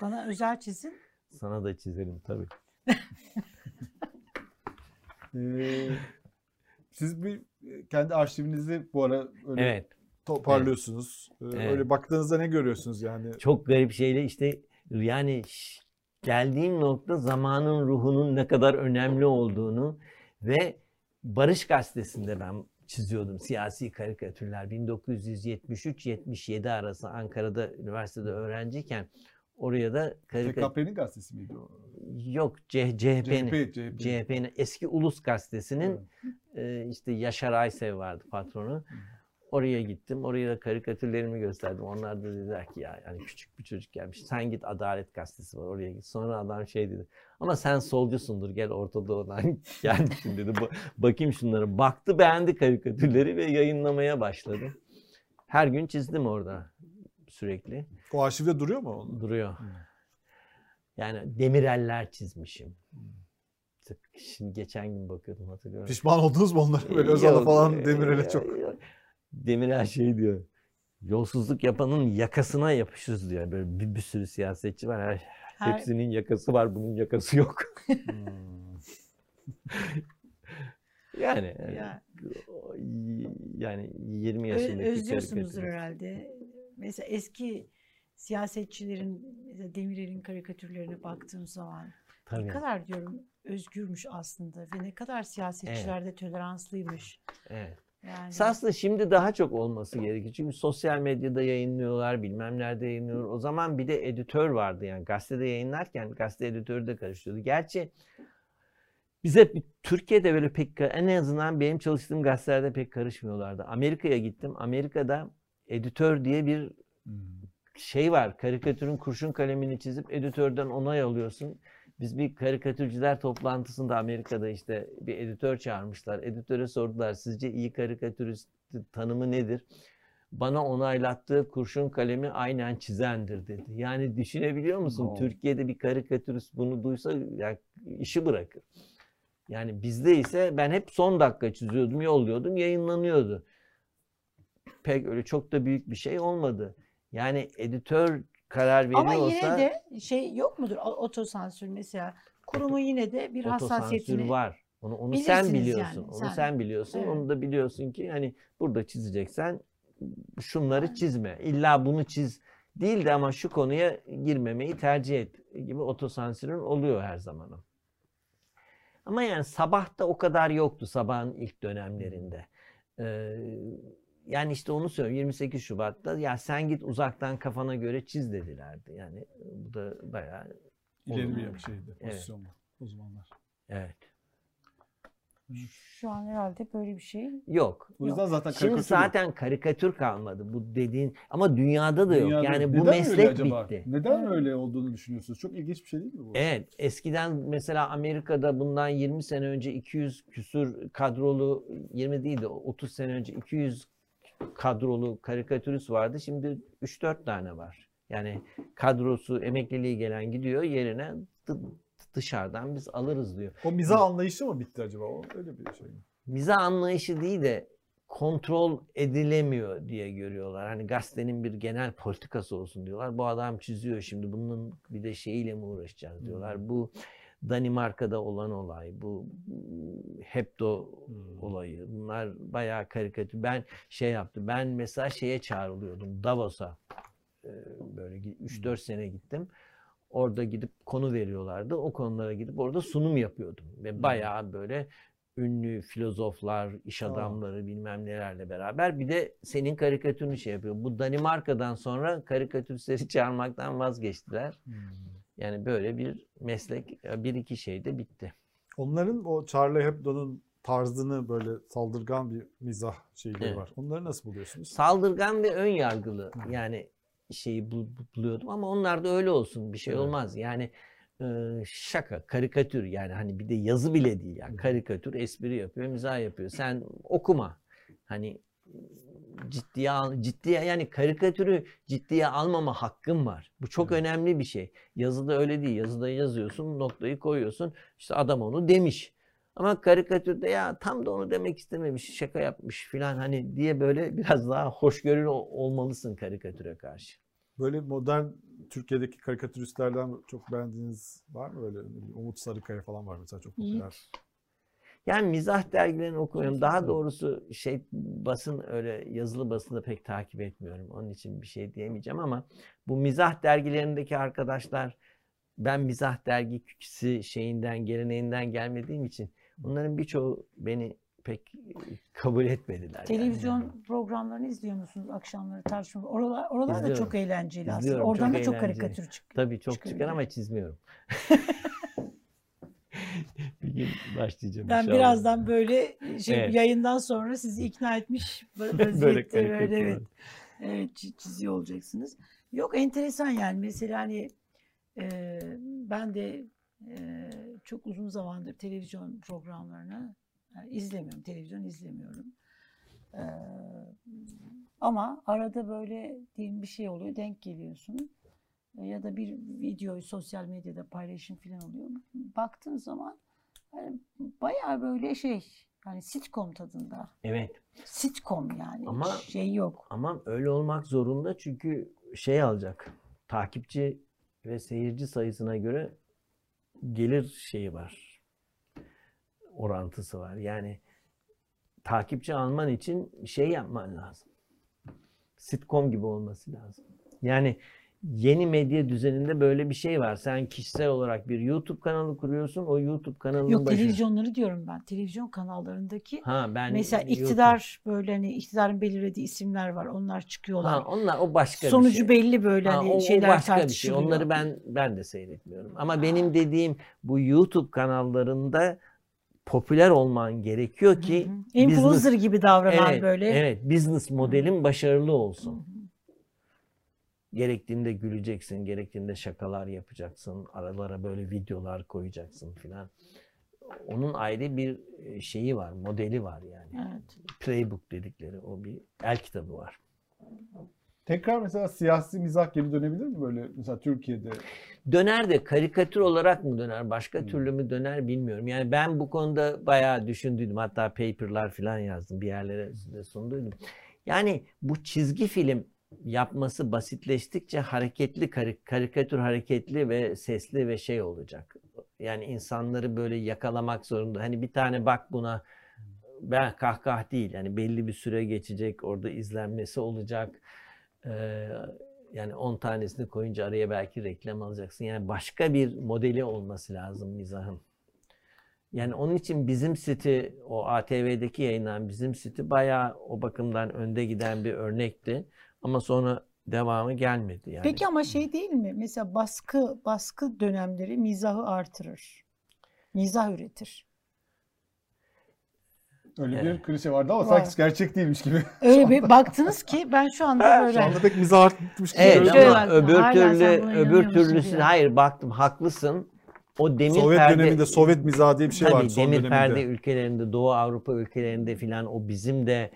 Bana özel çizin. Sana da çizerim tabii. Ee, siz bir kendi arşivinizi bu ara öyle Evet. toparlıyorsunuz. Ee, Evet. Öyle baktığınızda ne görüyorsunuz yani? Çok garip şeyle işte yani geldiğim nokta zamanın ruhunun ne kadar önemli olduğunu ve Barış Gazetesi'nde ben çiziyordum siyasi karikatürler. 1973-77 arası Ankara'da üniversitede öğrenciyken oraya da karikatür... TKP'nin gazetesi miydi o? Yok CHP'nin. CHP, CHP. CHP'nin eski Ulus Gazetesi'nin e, işte Yaşar Aysev vardı patronu. Oraya gittim. Oraya da karikatürlerimi gösterdim. Onlar da dediler ki ya yani küçük bir çocuk gelmiş. Sen git Adalet Gazetesi var oraya git. Sonra adam şey dedi. Ama sen solcusundur gel Orta Doğu'dan <laughs> gelmişsin dedi. Ba- bakayım şunlara. Baktı beğendi karikatürleri ve yayınlamaya başladı. Her gün çizdim orada sürekli. O arşivde duruyor mu? Duruyor. Hmm. Yani demireller çizmişim. Şimdi geçen gün bakıyordum hatırlıyorum. Pişman oldunuz mu onları böyle Özal'a Yok, falan e, Demirel'e ya- çok? ya- Demirel şey diyor. Yolsuzluk yapanın yakasına yapışırız diyor. Böyle bir, bir sürü siyasetçi var. Her- Her, Hepsinin yakası var, bunun yakası yok. <laughs> Hmm. <laughs> yani Ya. o- yani 20 Ö- yaşındaki özlüyorsunuzdur herhalde. Mesela eski siyasetçilerin mesela Demirel'in karikatürlerine baktığım zaman ne Tabii. kadar diyorum özgürmüş aslında ve ne kadar siyasetçiler de toleranslıymış. Evet. Yani Aslında şimdi daha çok olması gerekiyor. Çünkü sosyal medyada yayınlıyorlar, bilmem nerede yayınlıyorlar. O zaman bir de editör vardı yani gazetede yayınlarken gazete editörü de karışıyordu. Gerçi biz hep Türkiye'de böyle pek en azından benim çalıştığım gazetelerde pek karışmıyorlardı. Amerika'ya gittim. Amerika'da editör diye bir Hmm. şey var. Karikatürün kurşun kalemini çizip editörden onay alıyorsun. Biz bir karikatürcüler toplantısında Amerika'da işte bir editör çağırmışlar. Editöre sordular sizce iyi karikatürist tanımı nedir? Bana onaylattığı kurşun kalemi aynen çizendir dedi. Yani düşünebiliyor musun? Oo. Türkiye'de bir karikatürist bunu duysa ya, işi bırakır. Yani bizde ise ben hep son dakika çiziyordum, yolluyordum, yayınlanıyordu. Pek öyle çok da büyük bir şey olmadı. Yani editör karar veriyorsa ama yine de şey yok mudur? Otosansür mesela kurumu yine de bir hassasiyetini var. Onu, onu sen yani, biliyorsun. onu sen. sen biliyorsun. Evet. Onu da biliyorsun ki hani burada çizeceksen şunları çizme. İlla bunu çiz değil de ama şu konuya girmemeyi tercih et gibi otosansürün oluyor her zaman. o. Ama yani sabah da o kadar yoktu sabahın ilk dönemlerinde. Ee, yani işte onu söylüyorum 28 Şubat'ta ya sen git uzaktan kafana göre çiz dedilerdi. Yani bu da bayağı İleri bir şeydi Evet. pozisyonda o zamanlar. evet. şu an herhalde böyle bir şey Yok. O yüzden zaten Şimdi karikatür yok. zaten karikatür kalmadı bu dediğin ama dünyada da yok. Dünyada- Yani bu Neden öyle meslek acaba? bitti. Neden öyle olduğunu düşünüyorsunuz? Çok ilginç bir şey değil mi bu? Evet, eskiden mesela Amerika'da bundan 20 sene önce 200 küsür kadrolu 20 değil de 30 sene önce 200 kadrolu karikatürist vardı. Şimdi 3-4 tane var. Yani kadrosu emekliliği gelen gidiyor yerine dı- dışarıdan biz alırız diyor. O mizah anlayışı mı bitti acaba? O öyle bir şey mi? Mizah anlayışı değil de kontrol edilemiyor diye görüyorlar. Hani gazetenin bir genel politikası olsun diyorlar. Bu adam çiziyor şimdi bunun bir de şeyiyle mi uğraşacağız diyorlar. Bu Danimarka'da olan olay, bu Hebdo olayı. Bunlar bayağı karikatür. Ben şey yaptım. Ben mesela şeye çağrılıyordum. Davos'a. Ee, Böyle 3-4 sene gittim. Orada gidip konu veriyorlardı. O konulara gidip orada sunum yapıyordum. Ve bayağı böyle ünlü filozoflar, iş adamları bilmem nelerle beraber bir de senin karikatürünü şey yapıyor. Bu Danimarka'dan sonra karikatüristleri <laughs> çağırmaktan vazgeçtiler. Yani böyle bir meslek, bir iki şey de bitti. Onların o Charlie Hebdo'nun tarzını böyle saldırgan bir mizah şeyleri Evet. var. Onları nasıl buluyorsunuz? Saldırgan ve ön yargılı yani şeyi bul- buluyordum ama onlar da öyle olsun bir şey Evet. olmaz. Yani e, şaka, karikatür yani hani bir de yazı bile değil yani karikatür espri yapıyor, mizah yapıyor. Sen okuma. Hani ciddiye al, ciddiye yani karikatürü ciddiye almama hakkın var. Bu çok Evet. önemli bir şey. Yazıda öyle değil. Yazıda yazıyorsun, noktayı koyuyorsun. İşte adam onu demiş. Ama karikatürde ya tam da onu demek istememiş, şaka yapmış filan hani diye böyle biraz daha hoşgörülü ol- olmalısın karikatüre karşı. Böyle modern Türkiye'deki karikatüristlerden çok beğendiğiniz var mı böyle? Umut Sarıkaya falan var mesela çok popüler. Yani mizah dergilerini okumuyorum. Daha doğrusu şey basın öyle yazılı basını pek takip etmiyorum. Onun için bir şey diyemeyeceğim ama bu mizah dergilerindeki arkadaşlar ben mizah dergisi şeyinden geleneğinden gelmediğim için bunların birçoğu beni pek kabul etmediler. yani. Televizyon programlarını izliyor musunuz akşamları tartışma? Oralar, oralar da çok eğlenceli aslında. İzliyorum, Oradan çok da çok eğlenceli. karikatür çıkıyor. Tabii çok çıkıyor yani. ama çizmiyorum. <laughs> bir gün başlayacağım Ben inşallah. birazdan böyle şey Evet. yayından sonra sizi ikna etmiş <laughs> böyle Böyle vaziyette karikatür böyle evet, evet çi- çiziyor olacaksınız. Yok enteresan yani mesela hani e, ben de e, çok uzun zamandır televizyon programlarını e, izlemiyorum. Televizyon izlemiyorum. E, ama arada böyle diyeyim bir şey oluyor denk geliyorsun. Ya da bir videoyu sosyal medyada paylaşım falan oluyor. Baktığın zaman yani bayağı böyle şey yani sitcom tadında. Evet. Sitcom yani. Ama- şey yok. Ama öyle olmak zorunda çünkü şey alacak. Takipçi ve seyirci sayısına göre gelir şeyi var. Orantısı var. Yani takipçi alman için şey yapman lazım. Sitcom gibi olması lazım. Yani yeni medya düzeninde böyle bir şey var. Sen kişisel olarak bir YouTube kanalı kuruyorsun. O YouTube kanalının Yok başı- televizyonları diyorum ben. Televizyon kanallarındaki Ha ben mesela YouTube- iktidar böyle hani iktidarın belirlediği isimler var. Onlar çıkıyorlar. Ha, onlar o başka bir Sonucu şey. belli böyle Ha, hani o, o şeyler başka bir şey. Onları ben ben de seyretmiyorum. Ama benim dediğim bu YouTube kanallarında popüler olman gerekiyor ki Hı hı. influencer gibi davranan evet, böyle. evet business modelin başarılı olsun. Gerektiğinde güleceksin, gerektiğinde şakalar yapacaksın, aralara böyle videolar koyacaksın filan. Onun ayrı bir e, şeyi var, modeli var yani. Evet. Playbook dedikleri o bir el kitabı var. Tekrar mesela siyasi mizah geri dönebilir mi böyle mesela Türkiye'de? Döner de karikatür olarak mı döner, başka Hmm. türlü mü döner bilmiyorum. Yani ben bu konuda bayağı düşündüydüm. Hatta paperlar falan yazdım. Bir yerlere de sunduydum. Yani bu çizgi film yapması basitleştikçe hareketli, karik- karikatür hareketli ve sesli ve şey olacak. Yani insanları böyle yakalamak zorunda. Hani bir tane bak buna ben kahkah değil. Yani belli bir süre geçecek. Orada izlenmesi olacak. Ee, yani 10 tanesini koyunca araya belki reklam alacaksın. Yani başka bir modeli olması lazım mizahın. Yani onun için bizim siti, o ATV'deki yayınlanan bizim siti bayağı o bakımdan önde giden bir örnekti. Ama sonra devamı gelmedi yani. Peki ama şey değil mi? Mesela baskı baskı dönemleri mizahı artırır. Mizah üretir. Öyle Evet. bir klişe vardı ama Var. sanki gerçek değilmiş gibi. Öyle bir baktınız ki ben şu anda böyle. Şu anda pek mizah artmış gibi. Evet ama baktım, öbür hala türlü öbür türlüsü hayır baktım haklısın. O demir Sovyet perde döneminde Sovyet mizahı diye bir şey Tabii vardı demir döneminde. perde ülkelerinde, Doğu Avrupa ülkelerinde filan o bizim de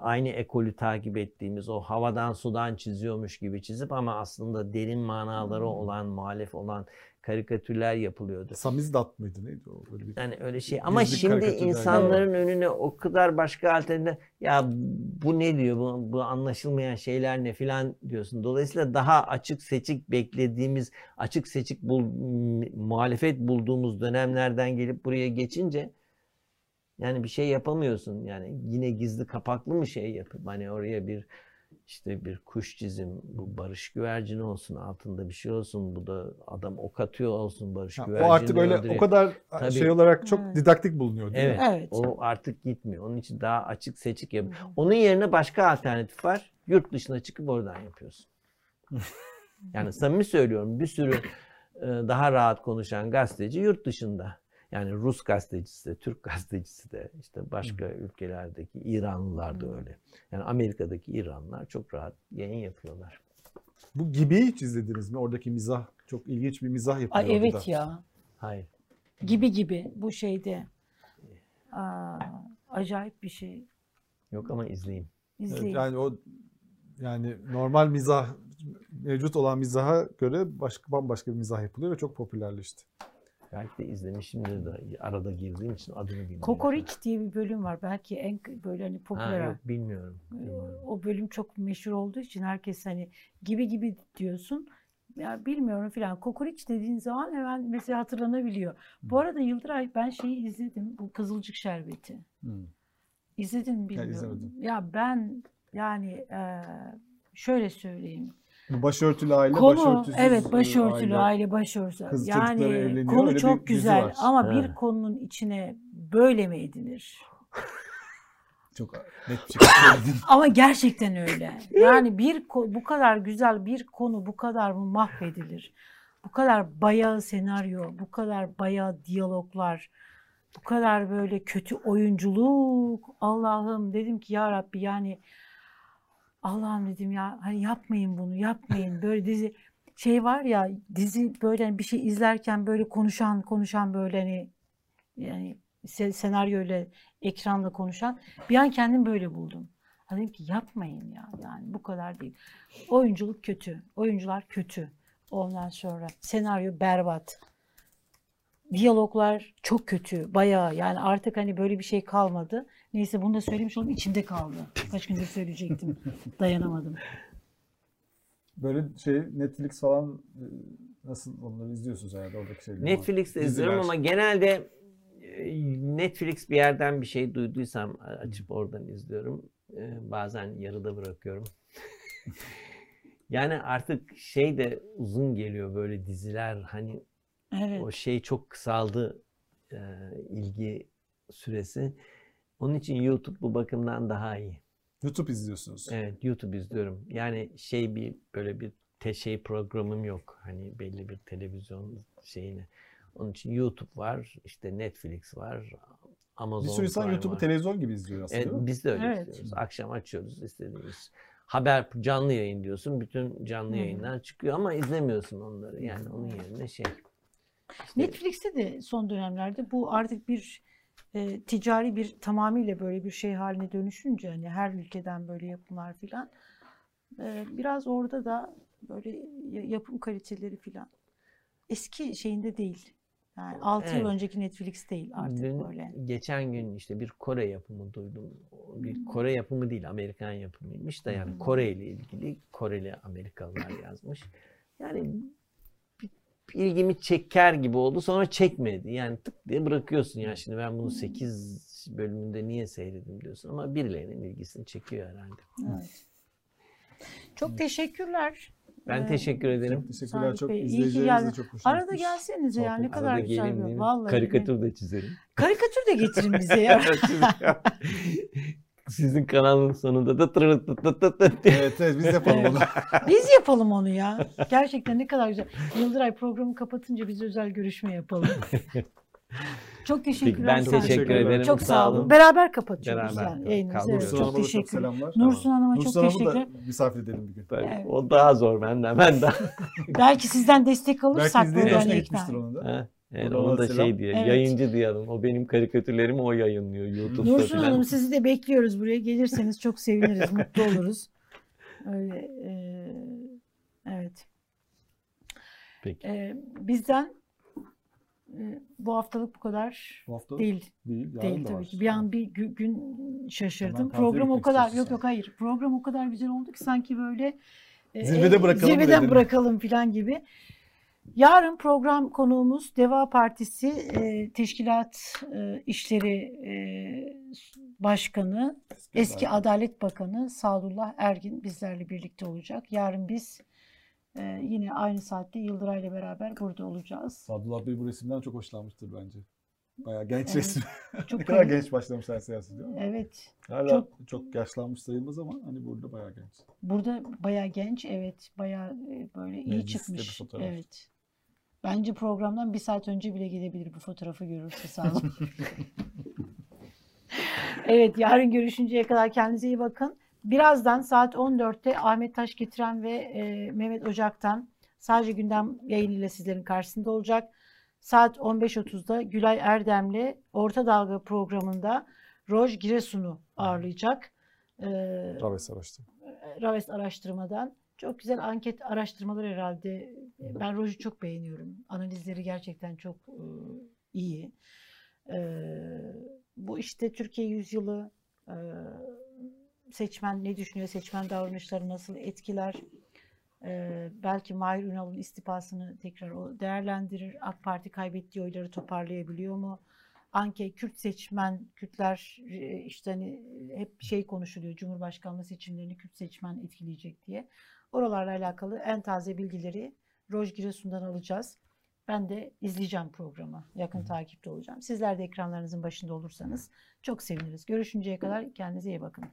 aynı ekolü takip ettiğimiz o havadan sudan çiziyormuş gibi çizip ama aslında derin manaları olan, muhalef olan karikatürler yapılıyordu. Samizdat mıydı neydi o? Böyle bir... Yani öyle şey. Ama şimdi insanların önüne o kadar başka alternatif ya bu ne diyor bu, bu anlaşılmayan şeyler ne filan diyorsun. Dolayısıyla daha açık seçik beklediğimiz açık seçik bul, muhalefet bulduğumuz dönemlerden gelip buraya geçince yani bir şey yapamıyorsun. Yani yine gizli kapaklı mı şey yapıp hani oraya bir işte bir kuş çizim, bu barış güvercini olsun, altında bir şey olsun, bu da adam ok atıyor olsun barış Ha, güvercini o artık öyle öldürüyor. o kadar Tabii. şey olarak çok Evet. didaktik bulunuyor değil mi? Evet, Evet. o artık gitmiyor. Onun için daha açık seçik yap. Onun yerine başka alternatif var. Yurt dışına çıkıp oradan yapıyorsun. <laughs> yani samimi söylüyorum bir sürü e, daha rahat konuşan gazeteci yurt dışında. Yani Rus gazetecisi de, Türk <laughs> gazetecisi de, işte başka ülkelerdeki İranlılar da öyle. Yani Amerika'daki İranlılar çok rahat yayın yapıyorlar. Bu gibi hiç izlediniz mi? Oradaki mizah çok ilginç bir mizah yapıyor. Ay evet orada. ya. Hayır. Gibi gibi bu şeyde. Aa, acayip bir şey. Yok ama izleyeyim. Evet, İzleyin. yani o yani normal mizah mevcut olan mizaha göre başka bambaşka bir mizah yapılıyor ve çok popülerleşti. Belki de izlemişimdir de arada girdiğim için adını bilmiyorum. Kokoreç diye bir bölüm var. Belki en böyle hani Ha, popüler. yok bilmiyorum. bilmiyorum. o bölüm çok meşhur olduğu için herkes hani gibi gibi diyorsun. Ya bilmiyorum filan. Kokoreç dediğin zaman hemen mesela hatırlanabiliyor. Bu arada Yıldıray ben şeyi izledim. Bu Kızılcık Şerbeti. İzledin mi bilmiyorum. izlemedim. Ya ben yani e, şöyle söyleyeyim. Başörtülü aile, Konu başörtüsüz evet başörtülü aile. aile, başörtüsü. Kız yani evleniyor, konu öyle çok güzel var. ama Ha. bir konunun içine böyle mi edilir? <laughs> Çok net bir. <laughs> Ama gerçekten öyle. <laughs> Yani bir bu kadar güzel bir konu bu kadar mı mahvedilir? Bu kadar bayağı senaryo, bu kadar bayağı diyaloglar, bu kadar böyle kötü oyunculuk. Allah'ım dedim ki ya Rabbi yani Allah'ım dedim ya hani yapmayın bunu yapmayın. Böyle dizi şey var ya dizi böyle hani bir şey izlerken böyle konuşan konuşan böyle hani yani se- senaryoyla ekranla konuşan bir an kendim böyle buldum. Dedim ki yapmayın ya yani bu kadar değil. Oyunculuk kötü. Oyuncular kötü. Ondan sonra senaryo berbat. Diyaloglar çok kötü. Bayağı yani artık hani böyle bir şey kalmadı. Neyse bunu da söylemiş oldum içimde kaldı. Kaç gündür söyleyecektim. <laughs> Dayanamadım. Böyle şey Netflix falan e, nasıl onları izliyorsunuz herhalde oradaki şeyleri. Netflix'te izliyorum ama genelde e, Netflix bir yerden bir şey duyduysam açıp oradan izliyorum. E, Bazen yarıda bırakıyorum. <laughs> yani artık şey de uzun geliyor böyle diziler hani Evet. o şey çok kısaldı e, ilgi süresi. Onun için YouTube bu bakımdan daha iyi. YouTube izliyorsunuz. Evet YouTube izliyorum. Yani şey bir böyle bir te şey programım yok. Hani belli bir televizyon şeyine. Onun için YouTube var, işte Netflix var, Amazon bir sürü insan YouTube'u televizyon gibi izliyor aslında. Evet, değil mi? biz de öyle Evet. izliyoruz. Akşam açıyoruz istediğimiz. Haber canlı yayın diyorsun. Bütün canlı yayınlar çıkıyor ama izlemiyorsun onları. Yani onun yerine şey. işte- Netflix'te de son dönemlerde bu artık bir e, ticari bir tamamıyla böyle bir şey haline dönüşünce hani her ülkeden böyle yapımlar filan e, biraz orada da böyle ya- yapım kaliteleri filan eski şeyinde değil. Yani 6 yıl Evet. önceki Netflix değil artık Dün, böyle. geçen gün işte bir Kore yapımı duydum. Bir Kore yapımı değil, Amerikan yapımıymış da yani Hmm. Kore ile ilgili Koreli Amerikalılar yazmış. Yani ilgimi çeker gibi oldu sonra çekmedi. Yani tık diye bırakıyorsun ya şimdi ben bunu 8 bölümünde niye seyredim diyorsun ama birilerinin ilgisini çekiyor herhalde. Evet. Çok teşekkürler. Ben Ee, teşekkür ederim. Çok teşekkürler. Saadet Çok izleyicilerimiz çok hoşuna Arada gelsenize ya ne kadar Arada güzel bir vallahi. Karikatür de çizelim. Karikatür de getirin bize ya. <laughs> <laughs> Sizin kanalın sonunda da tırırt tıt tıt tıt tıt diye. Evet evet biz yapalım onu. <laughs> Biz yapalım onu ya. Gerçekten ne kadar güzel. Yıldıray programı kapatınca biz özel görüşme yapalım. <laughs> Çok teşekkürler. ben teşekkür Bey. ederim. Çok Sağ olun. Beraber kapatıyoruz Beraber. yani yayınımızı. Evet, çok teşekkür selamlar. Nursun Hanım'a çok Nursun Hanım'ı da teşekkür. misafir edelim bir gün. Tabii, Evet. O daha zor benden. Ben daha. Belki sizden destek alırsak Belki böyle hoşuna hani gitmiştir ikna. onun da. Buradan onu da selam. şey diye, Evet. yayıncı diyelim. O benim karikatürlerimi o yayınlıyor YouTube'da Nursun falan. Hanım sizi de bekliyoruz buraya. Gelirseniz çok seviniriz, <laughs> mutlu oluruz. Öyle, e, evet. Peki. E, bizden e, bu haftalık bu kadar Bu hafta değil. değil. Yarın Değil tabii var. ki. Bir an bir gü- gün şaşırdım. Program o kadar yok yok hayır. Program o kadar güzel oldu ki sanki böyle e, Zirvede e, bırakalım zirveden bırakalım falan gibi. Yarın program konuğumuz Deva Partisi e, Teşkilat e, İşleri e, Başkanı, eski Adalet Bakanı Sadullah Ergin bizlerle birlikte olacak. Yarın biz e, yine aynı saatte Yıldıray'la beraber burada olacağız. Sadullah Bey bu resimden çok hoşlanmıştır bence. Bayağı genç Evet. resim. Çok <laughs> ne kadar genç başlamışlar siyasete değil mi? Evet. Hala çok- çok, yaşlanmış sayılmaz ama hani burada bayağı genç. Burada bayağı genç, evet, bayağı e, böyle iyi Mecliste çıkmış. Evet. Bence programdan bir saat önce bile gidebilir bu fotoğrafı görürse sağ olun. <laughs> evet, yarın görüşünceye kadar kendinize iyi bakın. Birazdan saat 14'te Ahmet Taş getiren ve e, Mehmet Ocak'tan sadece gündem yayınıyla sizlerin karşısında olacak. Saat 15.30'da Gülay Erdem'le Orta Dalga programında Roj Giresun'u ağırlayacak. Ee, Raves araştırma. Raves araştırmadan. Çok güzel anket araştırmalar herhalde. Ben Roj'u çok beğeniyorum. Analizleri gerçekten çok e, iyi. E, bu işte Türkiye yüzyılı e, seçmen ne düşünüyor, seçmen davranışları nasıl etkiler? E, belki Mahir Ünal'ın istifasını tekrar o değerlendirir. AK Parti kaybettiği oyları toparlayabiliyor mu? Anke Kürt seçmen, Kürtler işte hani hep şey konuşuluyor. Cumhurbaşkanlığı seçimlerini Kürt seçmen etkileyecek diye. Oralarla alakalı en taze bilgileri Roj Giresun'dan alacağız. Ben de izleyeceğim programı. Yakın takipte olacağım. Sizler de ekranlarınızın başında olursanız çok seviniriz. Görüşünceye kadar kendinize iyi bakın.